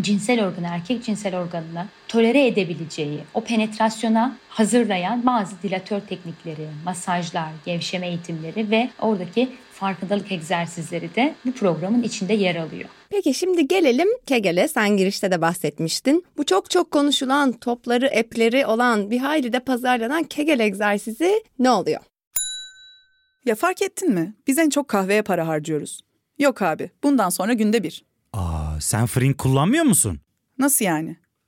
cinsel organı, erkek cinsel organını tolere edebileceği, o penetrasyona hazırlayan bazı dilatör teknikleri, masajlar, gevşeme eğitimleri ve oradaki farkındalık egzersizleri de bu programın içinde yer alıyor. Peki şimdi gelelim Kegel'e. Sen girişte de bahsetmiştin. Bu çok çok konuşulan topları, epleri olan bir hayli de pazarlanan Kegel egzersizi ne oluyor? Ya fark ettin mi? Biz en çok kahveye para harcıyoruz. Yok abi, bundan sonra günde bir. Aa, sen Frink kullanmıyor musun? Nasıl yani?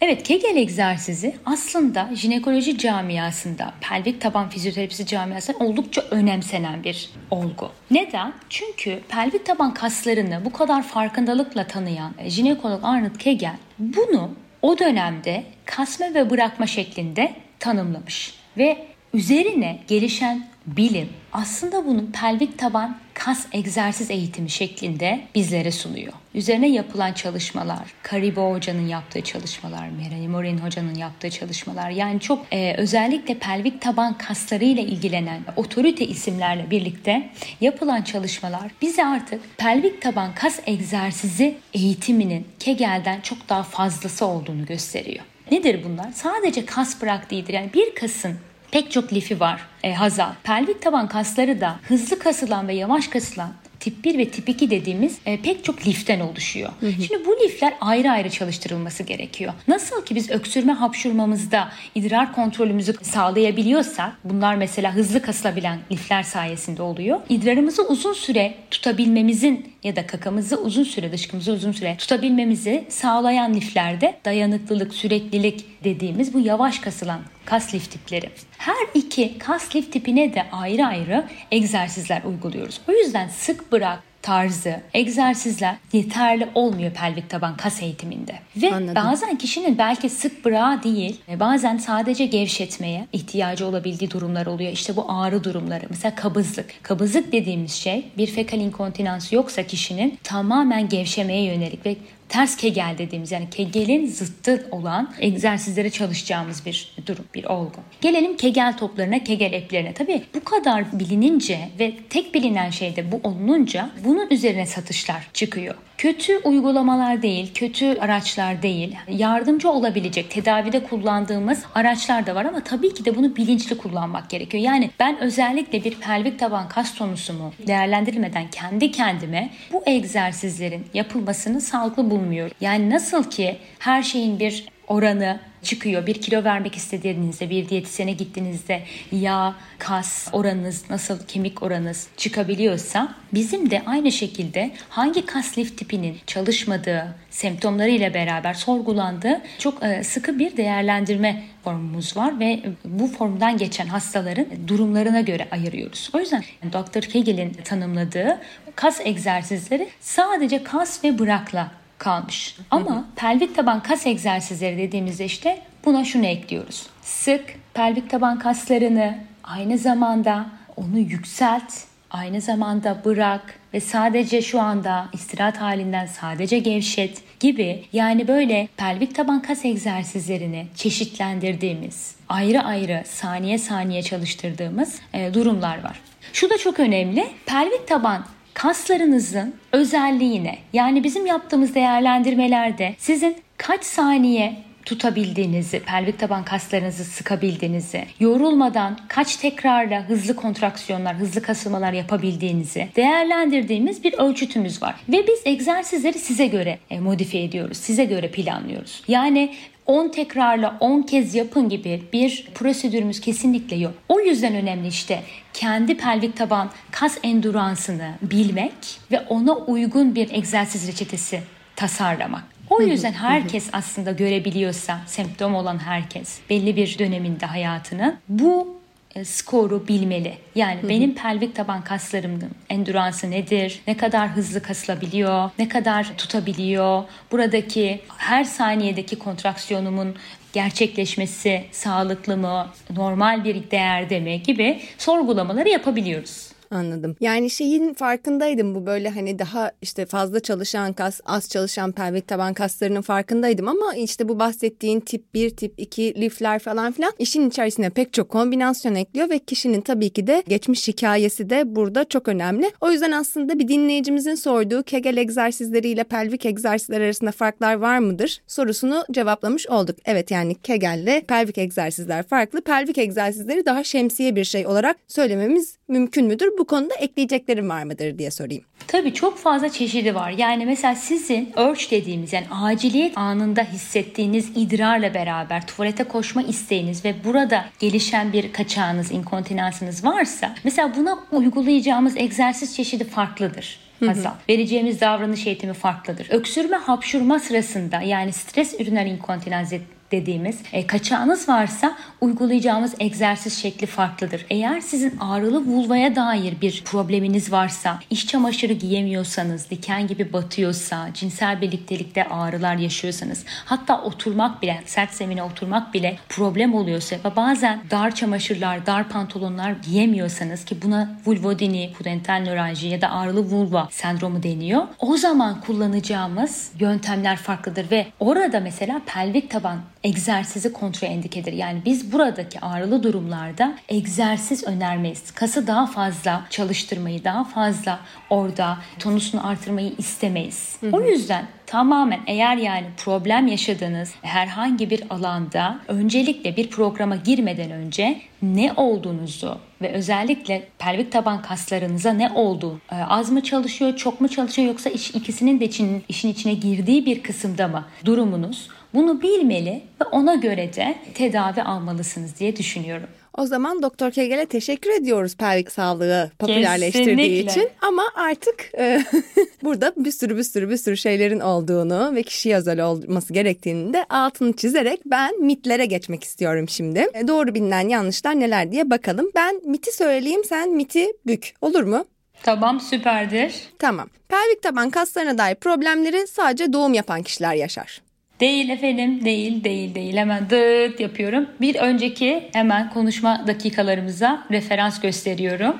Evet Kegel egzersizi aslında jinekoloji camiasında, pelvik taban fizyoterapisi camiasında oldukça önemsenen bir olgu. Neden? Çünkü pelvik taban kaslarını bu kadar farkındalıkla tanıyan jinekolog Arnold Kegel bunu o dönemde kasma ve bırakma şeklinde tanımlamış ve üzerine gelişen bilim aslında bunun pelvik taban kas egzersiz eğitimi şeklinde bizlere sunuyor. Üzerine yapılan çalışmalar, Karibo hocanın yaptığı çalışmalar, Melanie Morin hocanın yaptığı çalışmalar yani çok e, özellikle pelvik taban kasları ile ilgilenen otorite isimlerle birlikte yapılan çalışmalar bize artık pelvik taban kas egzersizi eğitiminin Kegel'den çok daha fazlası olduğunu gösteriyor. Nedir bunlar? Sadece kas bırak. Yani bir kasın pek çok lifi var e, Hazal. Pelvik taban kasları da hızlı kasılan ve yavaş kasılan tip 1 ve tip 2 dediğimiz e, pek çok liften oluşuyor. Hı hı. Şimdi bu lifler ayrı ayrı çalıştırılması gerekiyor. Nasıl ki biz öksürme hapşurmamızda idrar kontrolümüzü sağlayabiliyorsak bunlar mesela hızlı kasılabilen lifler sayesinde oluyor. İdrarımızı uzun süre tutabilmemizin ya da kakamızı uzun süre dışkımızı uzun süre tutabilmemizi sağlayan liflerde dayanıklılık, süreklilik dediğimiz bu yavaş kasılan kas lif tipleri. Her iki kas lif tipine de ayrı ayrı egzersizler uyguluyoruz. O yüzden sık bırak, tarzı, egzersizler yeterli olmuyor pelvik taban kas eğitiminde. Ve Anladım. bazen kişinin belki sık bırağı değil, e, bazen sadece gevşetmeye ihtiyacı olabildiği durumlar oluyor. İşte bu ağrı durumları. Mesela kabızlık. Kabızlık dediğimiz şey bir fekal inkontinans yoksa kişinin tamamen gevşemeye yönelik ve ters kegel dediğimiz yani kegelin zıttı olan egzersizlere çalışacağımız bir durum, bir olgu. Gelelim kegel toplarına, kegel eplerine. Tabii bu kadar bilinince ve tek bilinen şey de bu olununca bunun üzerine satışlar çıkıyor. Kötü uygulamalar değil, kötü araçlar değil, yardımcı olabilecek tedavide kullandığımız araçlar da var ama tabii ki de bunu bilinçli kullanmak gerekiyor. Yani ben özellikle bir pelvik taban kas tonusumu değerlendirilmeden kendi kendime bu egzersizlerin yapılmasını sağlıklı bulmuyorum. Yani nasıl ki her şeyin bir oranı çıkıyor. Bir kilo vermek istediğinizde, bir diyetisyene gittiğinizde yağ, kas oranınız, nasıl kemik oranınız çıkabiliyorsa bizim de aynı şekilde hangi kas lif tipinin çalışmadığı, semptomları ile beraber sorgulandığı çok e, sıkı bir değerlendirme formumuz var ve bu formdan geçen hastaların durumlarına göre ayırıyoruz. O yüzden Dr. Kegel'in tanımladığı kas egzersizleri sadece kas ve bırakla kalmış. Ama pelvik taban kas egzersizleri dediğimizde işte buna şunu ekliyoruz. Sık pelvik taban kaslarını aynı zamanda onu yükselt, aynı zamanda bırak ve sadece şu anda istirahat halinden sadece gevşet gibi yani böyle pelvik taban kas egzersizlerini çeşitlendirdiğimiz, ayrı ayrı saniye saniye çalıştırdığımız e, durumlar var. Şu da çok önemli. Pelvik taban kaslarınızın özelliğine yani bizim yaptığımız değerlendirmelerde sizin kaç saniye tutabildiğinizi, pelvik taban kaslarınızı sıkabildiğinizi, yorulmadan kaç tekrarla hızlı kontraksiyonlar, hızlı kasılmalar yapabildiğinizi değerlendirdiğimiz bir ölçütümüz var. Ve biz egzersizleri size göre e, modifiye ediyoruz, size göre planlıyoruz. Yani 10 tekrarla 10 kez yapın gibi bir prosedürümüz kesinlikle yok. O yüzden önemli işte kendi pelvik taban kas enduransını bilmek ve ona uygun bir egzersiz reçetesi tasarlamak. O yüzden herkes aslında görebiliyorsa, semptom olan herkes belli bir döneminde hayatını bu skoru bilmeli. Yani hı hı. benim pelvik taban kaslarımın enduransı nedir? Ne kadar hızlı kasılabiliyor? Ne kadar tutabiliyor? Buradaki her saniyedeki kontraksiyonumun gerçekleşmesi sağlıklı mı? Normal bir değerde mi? gibi sorgulamaları yapabiliyoruz. Anladım. Yani şeyin farkındaydım bu böyle hani daha işte fazla çalışan kas, az çalışan pelvik taban kaslarının farkındaydım ama işte bu bahsettiğin tip 1, tip 2 lifler falan filan işin içerisine pek çok kombinasyon ekliyor ve kişinin tabii ki de geçmiş hikayesi de burada çok önemli. O yüzden aslında bir dinleyicimizin sorduğu Kegel egzersizleriyle pelvik egzersizler arasında farklar var mıdır sorusunu cevaplamış olduk. Evet yani Kegel'le pelvik egzersizler farklı. Pelvik egzersizleri daha şemsiye bir şey olarak söylememiz mümkün müdür? Bu konuda ekleyeceklerim var mıdır diye sorayım. Tabii çok fazla çeşidi var. Yani mesela sizin urge dediğimiz yani aciliyet anında hissettiğiniz idrarla beraber tuvalete koşma isteğiniz ve burada gelişen bir kaçağınız, inkontinansınız varsa mesela buna uygulayacağımız egzersiz çeşidi farklıdır. Hazal. Vereceğimiz davranış eğitimi farklıdır. Öksürme hapşurma sırasında yani stres üriner inkontinans dediğimiz e, kaçağınız varsa uygulayacağımız egzersiz şekli farklıdır. Eğer sizin ağrılı vulvaya dair bir probleminiz varsa, iş çamaşırı giyemiyorsanız, diken gibi batıyorsa, cinsel birliktelikte ağrılar yaşıyorsanız, hatta oturmak bile, sert zemine oturmak bile problem oluyorsa ve bazen dar çamaşırlar, dar pantolonlar giyemiyorsanız ki buna vulvodini, pudental nöralji ya da ağrılı vulva sendromu deniyor. O zaman kullanacağımız yöntemler farklıdır ve orada mesela pelvik taban egzersizi kontraindikedir. Yani biz buradaki ağrılı durumlarda egzersiz önermeyiz. Kası daha fazla çalıştırmayı, daha fazla orada tonusunu artırmayı istemeyiz. Hı hı. O yüzden tamamen eğer yani problem yaşadığınız herhangi bir alanda öncelikle bir programa girmeden önce ne olduğunuzu ve özellikle pelvik taban kaslarınıza ne oldu? Ee, az mı çalışıyor, çok mu çalışıyor yoksa iş, ikisinin de için, işin içine girdiği bir kısımda mı durumunuz? Bunu bilmeli ve ona göre de tedavi almalısınız diye düşünüyorum. O zaman Doktor Kegel'e teşekkür ediyoruz pelvik sağlığı popülerleştirdiği Kesinlikle. için. Ama artık e, [laughs] burada bir sürü bir sürü bir sürü şeylerin olduğunu ve kişiye özel olması gerektiğini de altını çizerek ben mitlere geçmek istiyorum şimdi. E, doğru bilinen yanlışlar neler diye bakalım. Ben miti söyleyeyim sen miti bük olur mu? Tamam süperdir. Tamam. Pelvik taban kaslarına dair problemleri sadece doğum yapan kişiler yaşar. Değil efendim, değil, değil, değil. Hemen dıt yapıyorum. Bir önceki hemen konuşma dakikalarımıza referans gösteriyorum.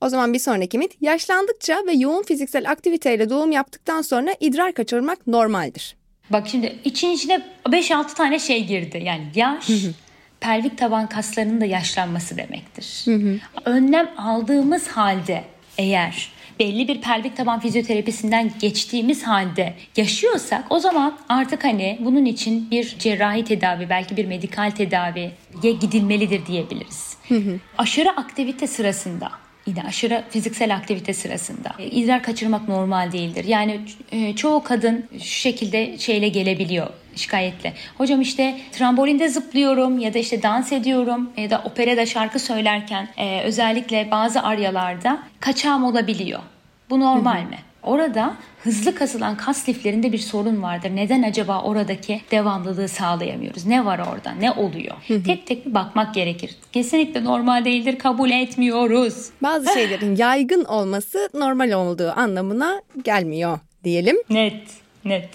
O zaman bir sonraki mit, yaşlandıkça ve yoğun fiziksel aktiviteyle doğum yaptıktan sonra idrar kaçırmak normaldir. Bak şimdi için içine 5-6 tane şey girdi. Yani yaş, pelvik taban kaslarının da yaşlanması demektir. Önlem aldığımız halde eğer belli bir pelvik taban fizyoterapisinden geçtiğimiz halde yaşıyorsak o zaman artık hani bunun için bir cerrahi tedavi belki bir medikal tedaviye gidilmelidir diyebiliriz. Hı hı. Aşırı aktivite sırasında yine aşırı fiziksel aktivite sırasında e, idrar kaçırmak normal değildir. Yani e, çoğu kadın şu şekilde şeyle gelebiliyor şikayetle. Hocam işte trambolinde zıplıyorum ya da işte dans ediyorum ya da operada şarkı söylerken e, özellikle bazı aryalarda kaçağım olabiliyor. Bu normal mi? Orada hızlı kasılan kas liflerinde bir sorun vardır. Neden acaba oradaki devamlılığı sağlayamıyoruz? Ne var orada? Ne oluyor? tek tek bir bakmak gerekir. Kesinlikle normal değildir. Kabul etmiyoruz. Bazı [laughs] şeylerin yaygın olması normal olduğu anlamına gelmiyor diyelim. Net, net.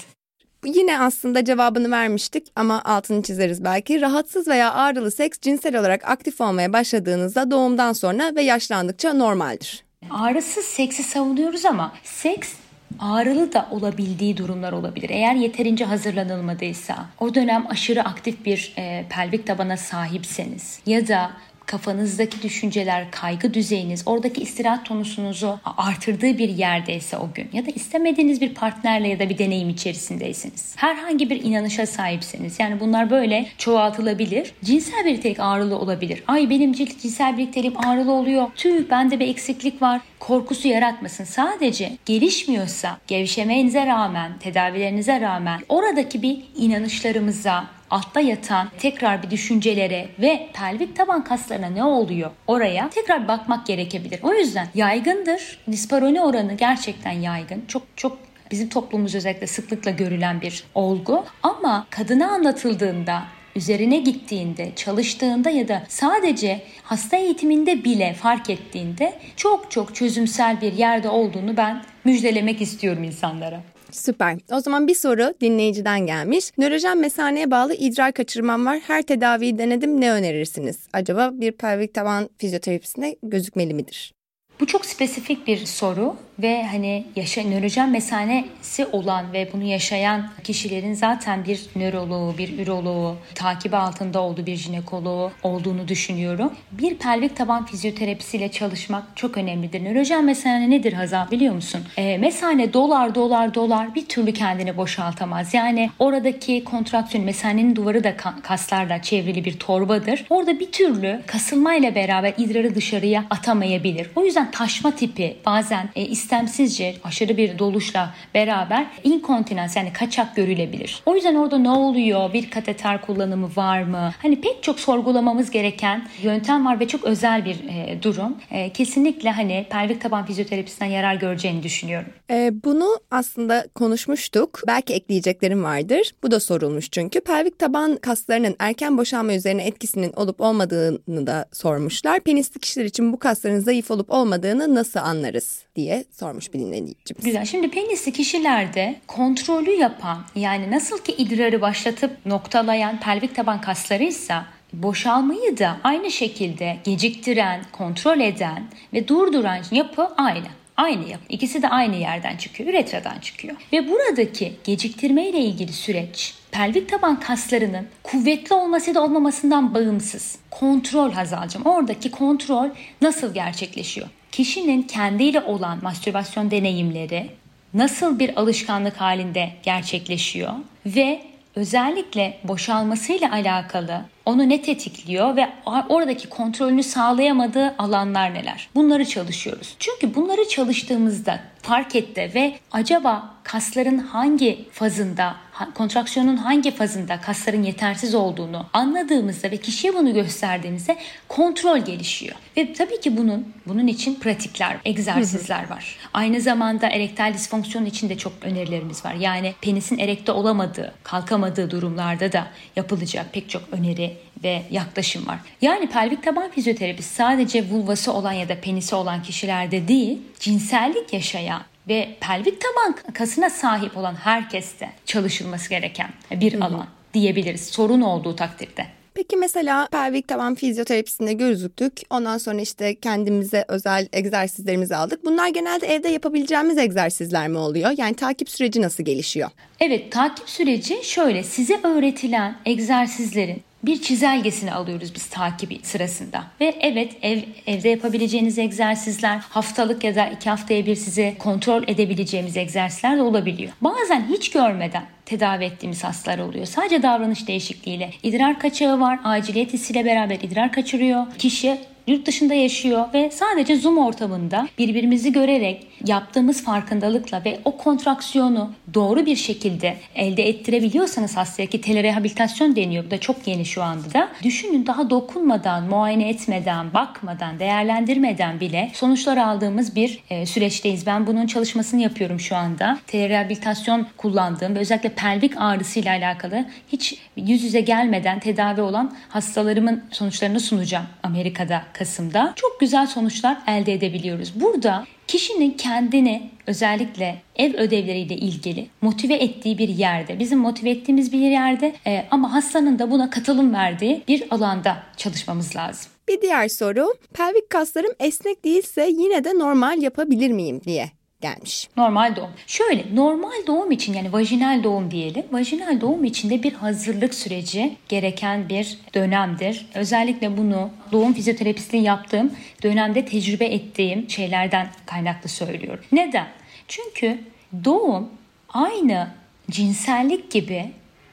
Yine aslında cevabını vermiştik ama altını çizeriz belki. Rahatsız veya ağrılı seks cinsel olarak aktif olmaya başladığınızda doğumdan sonra ve yaşlandıkça normaldir. Ağrısız seksi savunuyoruz ama seks ağrılı da olabildiği durumlar olabilir. Eğer yeterince hazırlanılmadıysa, o dönem aşırı aktif bir e, pelvik tabana sahipseniz ya da kafanızdaki düşünceler, kaygı düzeyiniz, oradaki istirahat tonusunuzu artırdığı bir yerdeyse o gün ya da istemediğiniz bir partnerle ya da bir deneyim içerisindeyseniz. Herhangi bir inanışa sahipseniz yani bunlar böyle çoğaltılabilir. Cinsel birliktelik ağrılı olabilir. Ay benim cinsel birlikteliğim ağrılı oluyor. Tüh bende bir eksiklik var. Korkusu yaratmasın. Sadece gelişmiyorsa gevşemenize rağmen, tedavilerinize rağmen oradaki bir inanışlarımıza, altta yatan tekrar bir düşüncelere ve pelvik taban kaslarına ne oluyor oraya tekrar bakmak gerekebilir. O yüzden yaygındır. Disparoni oranı gerçekten yaygın. Çok çok bizim toplumumuz özellikle sıklıkla görülen bir olgu. Ama kadına anlatıldığında üzerine gittiğinde, çalıştığında ya da sadece hasta eğitiminde bile fark ettiğinde çok çok çözümsel bir yerde olduğunu ben müjdelemek istiyorum insanlara. Süper. O zaman bir soru dinleyiciden gelmiş. Nörojen mesaneye bağlı idrar kaçırmam var. Her tedaviyi denedim. Ne önerirsiniz? Acaba bir pelvik taban fizyoterapisinde gözükmeli midir? Bu çok spesifik bir soru ve hani yaşa, nörojen mesanesi olan ve bunu yaşayan kişilerin zaten bir nöroloğu, bir üroloğu, takibi altında olduğu bir jinekoloğu olduğunu düşünüyorum. Bir pelvik taban fizyoterapisiyle çalışmak çok önemlidir. Nörojen mesane nedir Hazal biliyor musun? E, mesane dolar dolar dolar bir türlü kendini boşaltamaz. Yani oradaki kontraksiyon mesanenin duvarı da kaslarla çevrili bir torbadır. Orada bir türlü kasılmayla beraber idrarı dışarıya atamayabilir. O yüzden taşma tipi bazen e, istemsizce aşırı bir doluşla beraber inkontinans yani kaçak görülebilir. O yüzden orada ne oluyor? Bir kateter kullanımı var mı? Hani pek çok sorgulamamız gereken yöntem var ve çok özel bir e, durum. E, kesinlikle hani pelvik taban fizyoterapisinden yarar göreceğini düşünüyorum. Ee, bunu aslında konuşmuştuk. Belki ekleyeceklerim vardır. Bu da sorulmuş çünkü. Pelvik taban kaslarının erken boşalma üzerine etkisinin olup olmadığını da sormuşlar. Penisli kişiler için bu kasların zayıf olup olmadığını nasıl anlarız diye sormuş bir dinleyicimiz. Güzel. Şimdi penisli kişilerde kontrolü yapan yani nasıl ki idrarı başlatıp noktalayan pelvik taban kaslarıysa boşalmayı da aynı şekilde geciktiren, kontrol eden ve durduran yapı aynı. Aynı yapı. İkisi de aynı yerden çıkıyor, üretradan çıkıyor. Ve buradaki geciktirme ile ilgili süreç pelvik taban kaslarının kuvvetli olması da olmamasından bağımsız. Kontrol Hazalcığım. Oradaki kontrol nasıl gerçekleşiyor? Kişinin kendiyle olan mastürbasyon deneyimleri nasıl bir alışkanlık halinde gerçekleşiyor ve özellikle boşalmasıyla alakalı onu ne tetikliyor ve oradaki kontrolünü sağlayamadığı alanlar neler? Bunları çalışıyoruz. Çünkü bunları çalıştığımızda fark etti ve acaba kasların hangi fazında, kontraksiyonun hangi fazında kasların yetersiz olduğunu anladığımızda ve kişiye bunu gösterdiğimizde kontrol gelişiyor. Ve tabii ki bunun bunun için pratikler, egzersizler var. Aynı zamanda erektal disfonksiyon için de çok önerilerimiz var. Yani penisin erekte olamadığı, kalkamadığı durumlarda da yapılacak pek çok öneri ve yaklaşım var. Yani pelvik taban fizyoterapisi sadece vulvası olan ya da penisi olan kişilerde değil, cinsellik yaşayan ve pelvik taban kasına sahip olan herkeste çalışılması gereken bir Hı-hı. alan diyebiliriz sorun olduğu takdirde. Peki mesela pelvik taban fizyoterapisinde gözüktük. Ondan sonra işte kendimize özel egzersizlerimizi aldık. Bunlar genelde evde yapabileceğimiz egzersizler mi oluyor? Yani takip süreci nasıl gelişiyor? Evet takip süreci şöyle size öğretilen egzersizlerin bir çizelgesini alıyoruz biz takibi sırasında. Ve evet ev, evde yapabileceğiniz egzersizler haftalık ya da iki haftaya bir size kontrol edebileceğimiz egzersizler de olabiliyor. Bazen hiç görmeden tedavi ettiğimiz hastalar oluyor. Sadece davranış değişikliğiyle. idrar kaçağı var. Aciliyet hissiyle beraber idrar kaçırıyor. Kişi yurt dışında yaşıyor ve sadece Zoom ortamında birbirimizi görerek yaptığımız farkındalıkla ve o kontraksiyonu doğru bir şekilde elde ettirebiliyorsanız hastaya ki telerehabilitasyon deniyor. Bu da çok yeni şu anda da. Düşünün daha dokunmadan, muayene etmeden, bakmadan, değerlendirmeden bile sonuçlar aldığımız bir e, süreçteyiz. Ben bunun çalışmasını yapıyorum şu anda. Telerehabilitasyon kullandığım ve özellikle pelvik ağrısıyla alakalı hiç yüz yüze gelmeden tedavi olan hastalarımın sonuçlarını sunacağım Amerika'da Kasım'da. Çok güzel sonuçlar elde edebiliyoruz. Burada kişinin kendini özellikle ev ödevleriyle ilgili motive ettiği bir yerde, bizim motive ettiğimiz bir yerde e, ama hastanın da buna katılım verdiği bir alanda çalışmamız lazım. Bir diğer soru, pelvik kaslarım esnek değilse yine de normal yapabilir miyim diye gelmiş. Normal doğum. Şöyle normal doğum için yani vajinal doğum diyelim. Vajinal doğum içinde bir hazırlık süreci gereken bir dönemdir. Özellikle bunu doğum fizyoterapistliği yaptığım dönemde tecrübe ettiğim şeylerden kaynaklı söylüyorum. Neden? Çünkü doğum aynı cinsellik gibi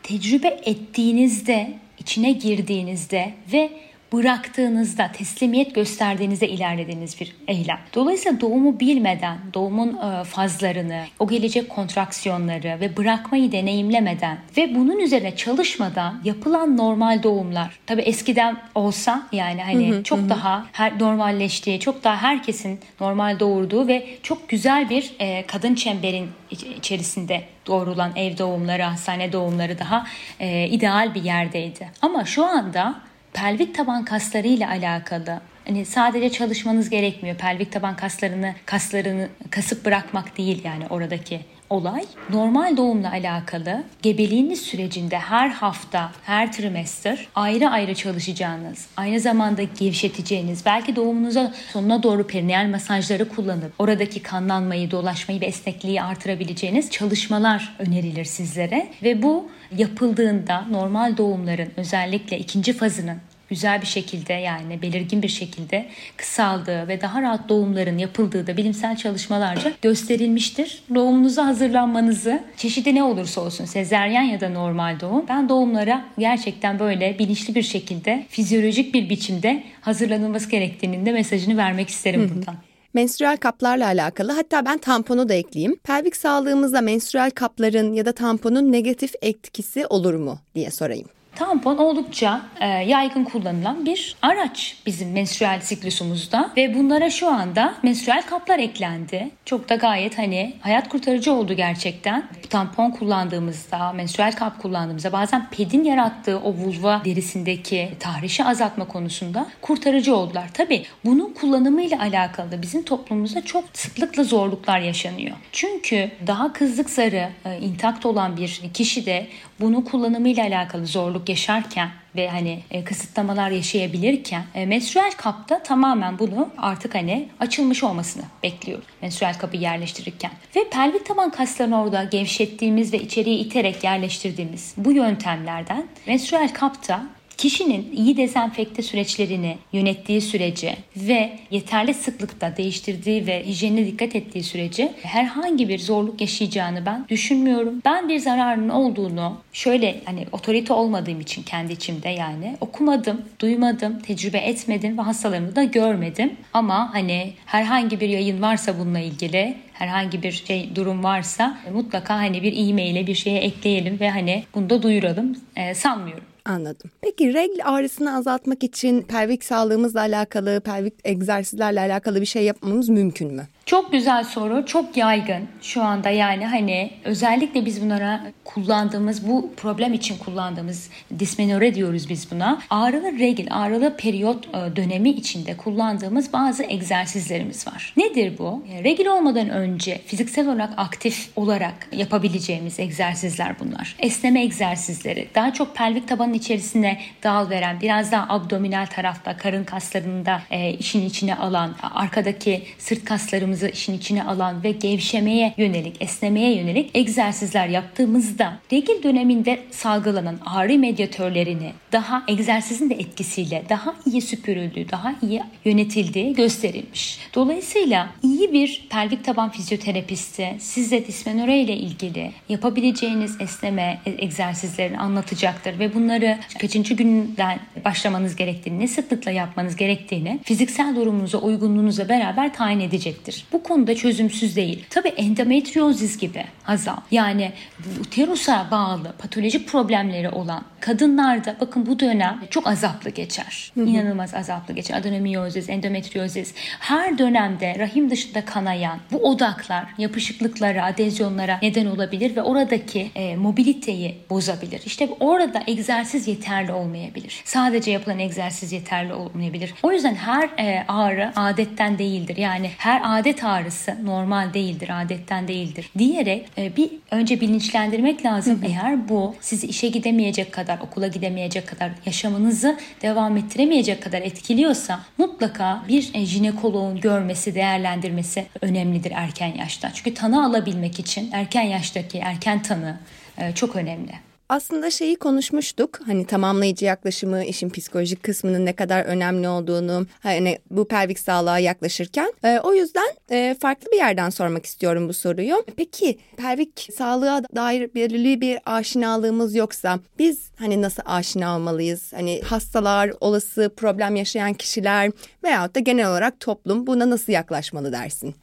tecrübe ettiğinizde, içine girdiğinizde ve bıraktığınızda, teslimiyet gösterdiğinizde ilerlediğiniz bir eylem. Dolayısıyla doğumu bilmeden, doğumun e, fazlarını, o gelecek kontraksiyonları ve bırakmayı deneyimlemeden ve bunun üzerine çalışmadan yapılan normal doğumlar. Tabi eskiden olsa yani hani hı hı, çok hı. daha her normalleştiği, çok daha herkesin normal doğurduğu ve çok güzel bir e, kadın çemberin içerisinde doğrulan ev doğumları, hastane doğumları daha e, ideal bir yerdeydi. Ama şu anda pelvik taban kasları ile alakalı hani sadece çalışmanız gerekmiyor. Pelvik taban kaslarını kaslarını kasıp bırakmak değil yani oradaki olay. Normal doğumla alakalı gebeliğiniz sürecinde her hafta, her trimester ayrı ayrı çalışacağınız, aynı zamanda gevşeteceğiniz, belki doğumunuza sonuna doğru perineal masajları kullanıp oradaki kanlanmayı, dolaşmayı ve esnekliği artırabileceğiniz çalışmalar önerilir sizlere ve bu yapıldığında normal doğumların özellikle ikinci fazının güzel bir şekilde yani belirgin bir şekilde kısaldığı ve daha rahat doğumların yapıldığı da bilimsel çalışmalarca gösterilmiştir. Doğumunuza hazırlanmanızı çeşidi ne olursa olsun sezeryen ya da normal doğum ben doğumlara gerçekten böyle bilinçli bir şekilde fizyolojik bir biçimde hazırlanılması gerektiğinin de mesajını vermek isterim buradan. Menstrüel kaplarla alakalı hatta ben tamponu da ekleyeyim. Pelvik sağlığımızda menstrüel kapların ya da tamponun negatif etkisi olur mu diye sorayım. Tampon oldukça e, yaygın kullanılan bir araç bizim menstrual siklusumuzda ve bunlara şu anda menstrual kaplar eklendi. Çok da gayet hani hayat kurtarıcı oldu gerçekten. Tampon kullandığımızda, menstrual kap kullandığımızda bazen pedin yarattığı o vulva derisindeki tahrişi azaltma konusunda kurtarıcı oldular. Tabii bunun kullanımıyla alakalı da bizim toplumumuzda çok sıklıkla zorluklar yaşanıyor. Çünkü daha kızlık zarı e, intakt olan bir kişi de bunun kullanımıyla alakalı zorluk yaşarken ve hani e, kısıtlamalar yaşayabilirken e, menstrual kapta tamamen bunu artık hani açılmış olmasını bekliyoruz. Menstrual kapı yerleştirirken ve pelvik taban kaslarını orada gevşettiğimiz ve içeriye iterek yerleştirdiğimiz bu yöntemlerden menstrual kapta Kişinin iyi dezenfekte süreçlerini yönettiği sürece ve yeterli sıklıkta değiştirdiği ve hijyenine dikkat ettiği sürece herhangi bir zorluk yaşayacağını ben düşünmüyorum. Ben bir zararının olduğunu şöyle hani otorite olmadığım için kendi içimde yani okumadım, duymadım, tecrübe etmedim ve hastalarımı da görmedim. Ama hani herhangi bir yayın varsa bununla ilgili herhangi bir şey durum varsa mutlaka hani bir e-maile bir şeye ekleyelim ve hani bunu da duyuralım. Ee, sanmıyorum. Anladım. Peki regl ağrısını azaltmak için pelvik sağlığımızla alakalı, pelvik egzersizlerle alakalı bir şey yapmamız mümkün mü? Çok güzel soru. Çok yaygın şu anda yani hani özellikle biz bunlara kullandığımız bu problem için kullandığımız dismenore diyoruz biz buna. Ağrılı regl, ağrılı periyot e, dönemi içinde kullandığımız bazı egzersizlerimiz var. Nedir bu? E, regl olmadan önce fiziksel olarak aktif olarak yapabileceğimiz egzersizler bunlar. Esneme egzersizleri. Daha çok pelvik tabanın içerisine dal veren, biraz daha abdominal tarafta karın kaslarını da e, işin içine alan, arkadaki sırt kaslarımız vücudumuzu işin içine alan ve gevşemeye yönelik, esnemeye yönelik egzersizler yaptığımızda regil döneminde salgılanan ağrı medyatörlerini daha egzersizin de etkisiyle daha iyi süpürüldüğü, daha iyi yönetildiği gösterilmiş. Dolayısıyla iyi bir pelvik taban fizyoterapisti size dismenore ile ilgili yapabileceğiniz esneme egzersizlerini anlatacaktır ve bunları kaçıncı günden başlamanız gerektiğini, ne sıklıkla yapmanız gerektiğini fiziksel durumunuza, uygunluğunuza beraber tayin edecektir bu konuda çözümsüz değil. Tabii endometriozis gibi Hazal yani uterusa bağlı patolojik problemleri olan kadınlarda bakın bu dönem çok azaplı geçer. Hı hı. İnanılmaz azaplı geçer. Adenomiyozis, endometriozis her dönemde rahim dışında kanayan bu odaklar yapışıklıklara, adezyonlara neden olabilir ve oradaki e, mobiliteyi bozabilir. İşte orada egzersiz yeterli olmayabilir. Sadece yapılan egzersiz yeterli olmayabilir. O yüzden her e, ağrı adetten değildir. Yani her adet ağrısı normal değildir, adetten değildir diyerek e, bir önce bilinçlendirmek lazım. Hı hı. Eğer bu sizi işe gidemeyecek kadar, okula gidemeyecek kadar, yaşamınızı devam ettiremeyecek kadar etkiliyorsa mutlaka bir e, jinekoloğun görmesi, değerlendirmesi önemlidir erken yaşta. Çünkü tanı alabilmek için erken yaştaki erken tanı e, çok önemli. Aslında şeyi konuşmuştuk. Hani tamamlayıcı yaklaşımı, işin psikolojik kısmının ne kadar önemli olduğunu, hani bu pelvik sağlığa yaklaşırken. E, o yüzden e, farklı bir yerden sormak istiyorum bu soruyu. Peki pelvik sağlığa dair belirli bir aşinalığımız yoksa biz hani nasıl aşina olmalıyız? Hani hastalar, olası problem yaşayan kişiler veyahut da genel olarak toplum buna nasıl yaklaşmalı dersin?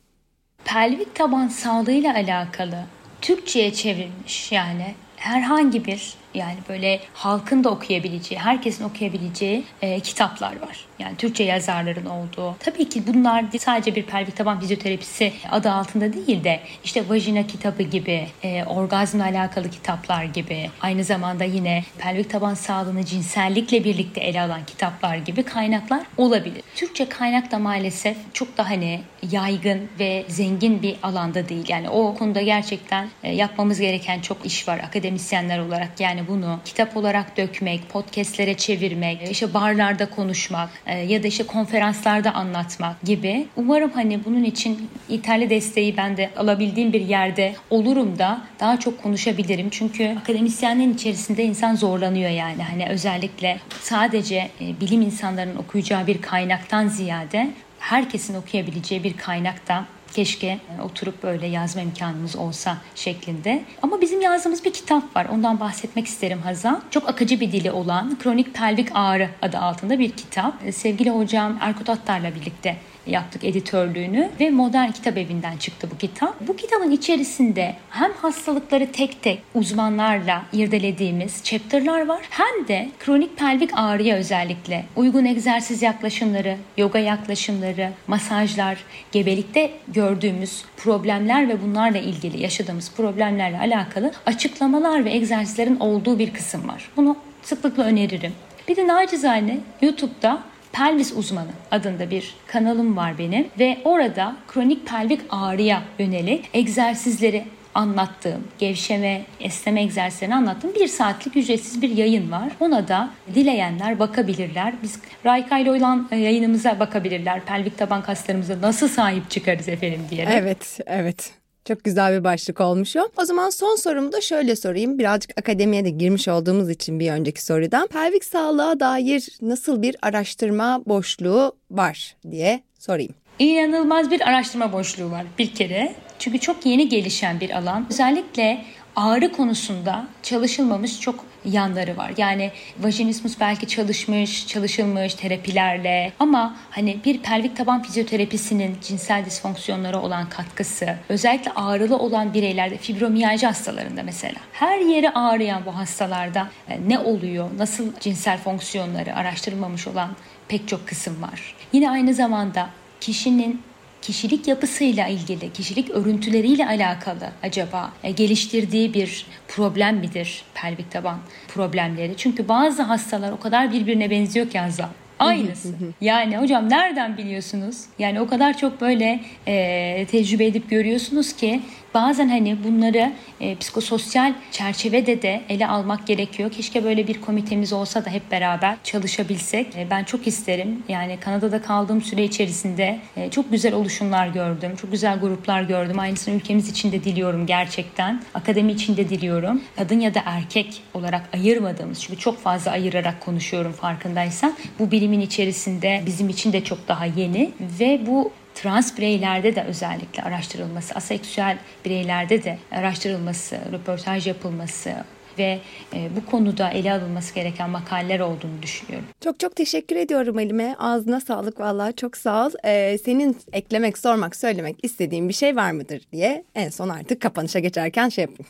Pelvik taban sağlığıyla alakalı Türkçe'ye çevrilmiş yani herhangi bir yani böyle halkın da okuyabileceği, herkesin okuyabileceği e, kitaplar var. Yani Türkçe yazarların olduğu. Tabii ki bunlar sadece bir pelvik taban fizyoterapisi adı altında değil de işte vajina kitabı gibi, e, orgazmla alakalı kitaplar gibi, aynı zamanda yine pelvik taban sağlığını cinsellikle birlikte ele alan kitaplar gibi kaynaklar olabilir. Türkçe kaynak da maalesef çok da hani yaygın ve zengin bir alanda değil. Yani o konuda gerçekten e, yapmamız gereken çok iş var akademisyenler olarak. Yani bunu kitap olarak dökmek, podcastlere çevirmek, işte barlarda konuşmak e, ya da işte konferanslarda anlatmak gibi. Umarım hani bunun için yeterli desteği ben de alabildiğim bir yerde olurum da daha çok konuşabilirim. Çünkü akademisyenlerin içerisinde insan zorlanıyor yani. Hani özellikle sadece e, bilim insanlarının okuyacağı bir kaynaktan ziyade herkesin okuyabileceği bir kaynakta keşke e, oturup böyle yazma imkanımız olsa şeklinde. Ama bizim yazdığımız bir kitap var. Ondan bahsetmek isterim Hazal. Çok akıcı bir dili olan Kronik Pelvik Ağrı adı altında bir kitap. E, sevgili hocam Erkut Attar'la birlikte yaptık editörlüğünü ve Modern Kitap Evi'nden çıktı bu kitap. Bu kitabın içerisinde hem hastalıkları tek tek uzmanlarla irdelediğimiz chapter'lar var hem de kronik pelvik ağrıya özellikle uygun egzersiz yaklaşımları, yoga yaklaşımları, masajlar, gebelikte gördüğümüz problemler ve bunlarla ilgili yaşadığımız problemlerle alakalı açıklamalar ve egzersizlerin olduğu bir kısım var. Bunu sıklıkla öneririm. Bir de nacizane YouTube'da Pelvis Uzmanı adında bir kanalım var benim ve orada kronik pelvik ağrıya yönelik egzersizleri anlattığım, gevşeme, esneme egzersizlerini anlattığım bir saatlik ücretsiz bir yayın var. Ona da dileyenler bakabilirler. Biz Rayka ile olan e, yayınımıza bakabilirler. Pelvik taban kaslarımıza nasıl sahip çıkarız efendim diyerek. Evet, evet. Çok güzel bir başlık olmuş o. O zaman son sorumu da şöyle sorayım. Birazcık akademiye de girmiş olduğumuz için bir önceki sorudan. Pelvik sağlığa dair nasıl bir araştırma boşluğu var diye sorayım. İnanılmaz bir araştırma boşluğu var bir kere. Çünkü çok yeni gelişen bir alan. Özellikle ağrı konusunda çalışılmamış çok yanları var. Yani vajinismus belki çalışmış, çalışılmış terapilerle ama hani bir pelvik taban fizyoterapisinin cinsel disfonksiyonlara olan katkısı, özellikle ağrılı olan bireylerde fibromiyalji hastalarında mesela her yeri ağrıyan bu hastalarda e, ne oluyor, nasıl cinsel fonksiyonları araştırılmamış olan pek çok kısım var. Yine aynı zamanda kişinin kişilik yapısıyla ilgili, kişilik örüntüleriyle alakalı acaba e, geliştirdiği bir problem midir pelvik taban problemleri? Çünkü bazı hastalar o kadar birbirine benziyor ki Azam. Aynısı. Yani hocam nereden biliyorsunuz? Yani o kadar çok böyle e, tecrübe edip görüyorsunuz ki bazen hani bunları e, psikososyal çerçevede de ele almak gerekiyor. Keşke böyle bir komitemiz olsa da hep beraber çalışabilsek. E, ben çok isterim. Yani Kanada'da kaldığım süre içerisinde e, çok güzel oluşumlar gördüm. Çok güzel gruplar gördüm. Aynısını ülkemiz için de diliyorum gerçekten. Akademi için de diliyorum. Kadın ya da erkek olarak ayırmadığımız çünkü çok fazla ayırarak konuşuyorum farkındaysan. Bu bilimin içerisinde bizim için de çok daha yeni ve bu trans bireylerde de özellikle araştırılması, aseksüel bireylerde de araştırılması, röportaj yapılması ve e, bu konuda ele alınması gereken makaleler olduğunu düşünüyorum. Çok çok teşekkür ediyorum Elime. Ağzına sağlık vallahi çok sağ ol. Ee, senin eklemek, sormak, söylemek istediğin bir şey var mıdır diye en son artık kapanışa geçerken şey yapayım.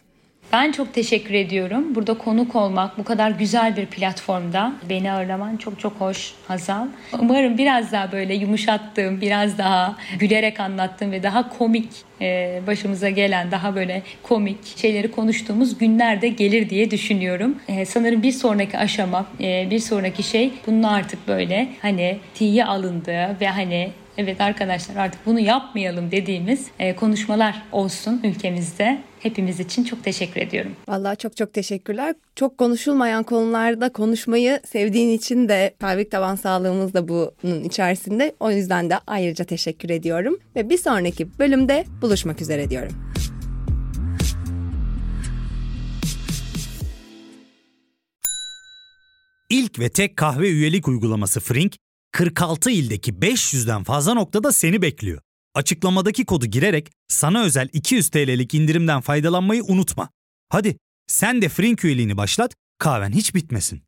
Ben çok teşekkür ediyorum. Burada konuk olmak, bu kadar güzel bir platformda beni ağırlaman çok çok hoş Hazal. Umarım biraz daha böyle yumuşattığım, biraz daha gülerek anlattığım ve daha komik e, başımıza gelen, daha böyle komik şeyleri konuştuğumuz günler de gelir diye düşünüyorum. E, sanırım bir sonraki aşama, e, bir sonraki şey bunun artık böyle hani tiye alındığı ve hani evet arkadaşlar artık bunu yapmayalım dediğimiz konuşmalar olsun ülkemizde. Hepimiz için çok teşekkür ediyorum. Vallahi çok çok teşekkürler. Çok konuşulmayan konularda konuşmayı sevdiğin için de pelvik taban sağlığımız da bunun içerisinde. O yüzden de ayrıca teşekkür ediyorum. Ve bir sonraki bölümde buluşmak üzere diyorum. İlk ve tek kahve üyelik uygulaması Frink, 46 ildeki 500'den fazla noktada seni bekliyor. Açıklamadaki kodu girerek sana özel 200 TL'lik indirimden faydalanmayı unutma. Hadi sen de Frink üyeliğini başlat, kahven hiç bitmesin.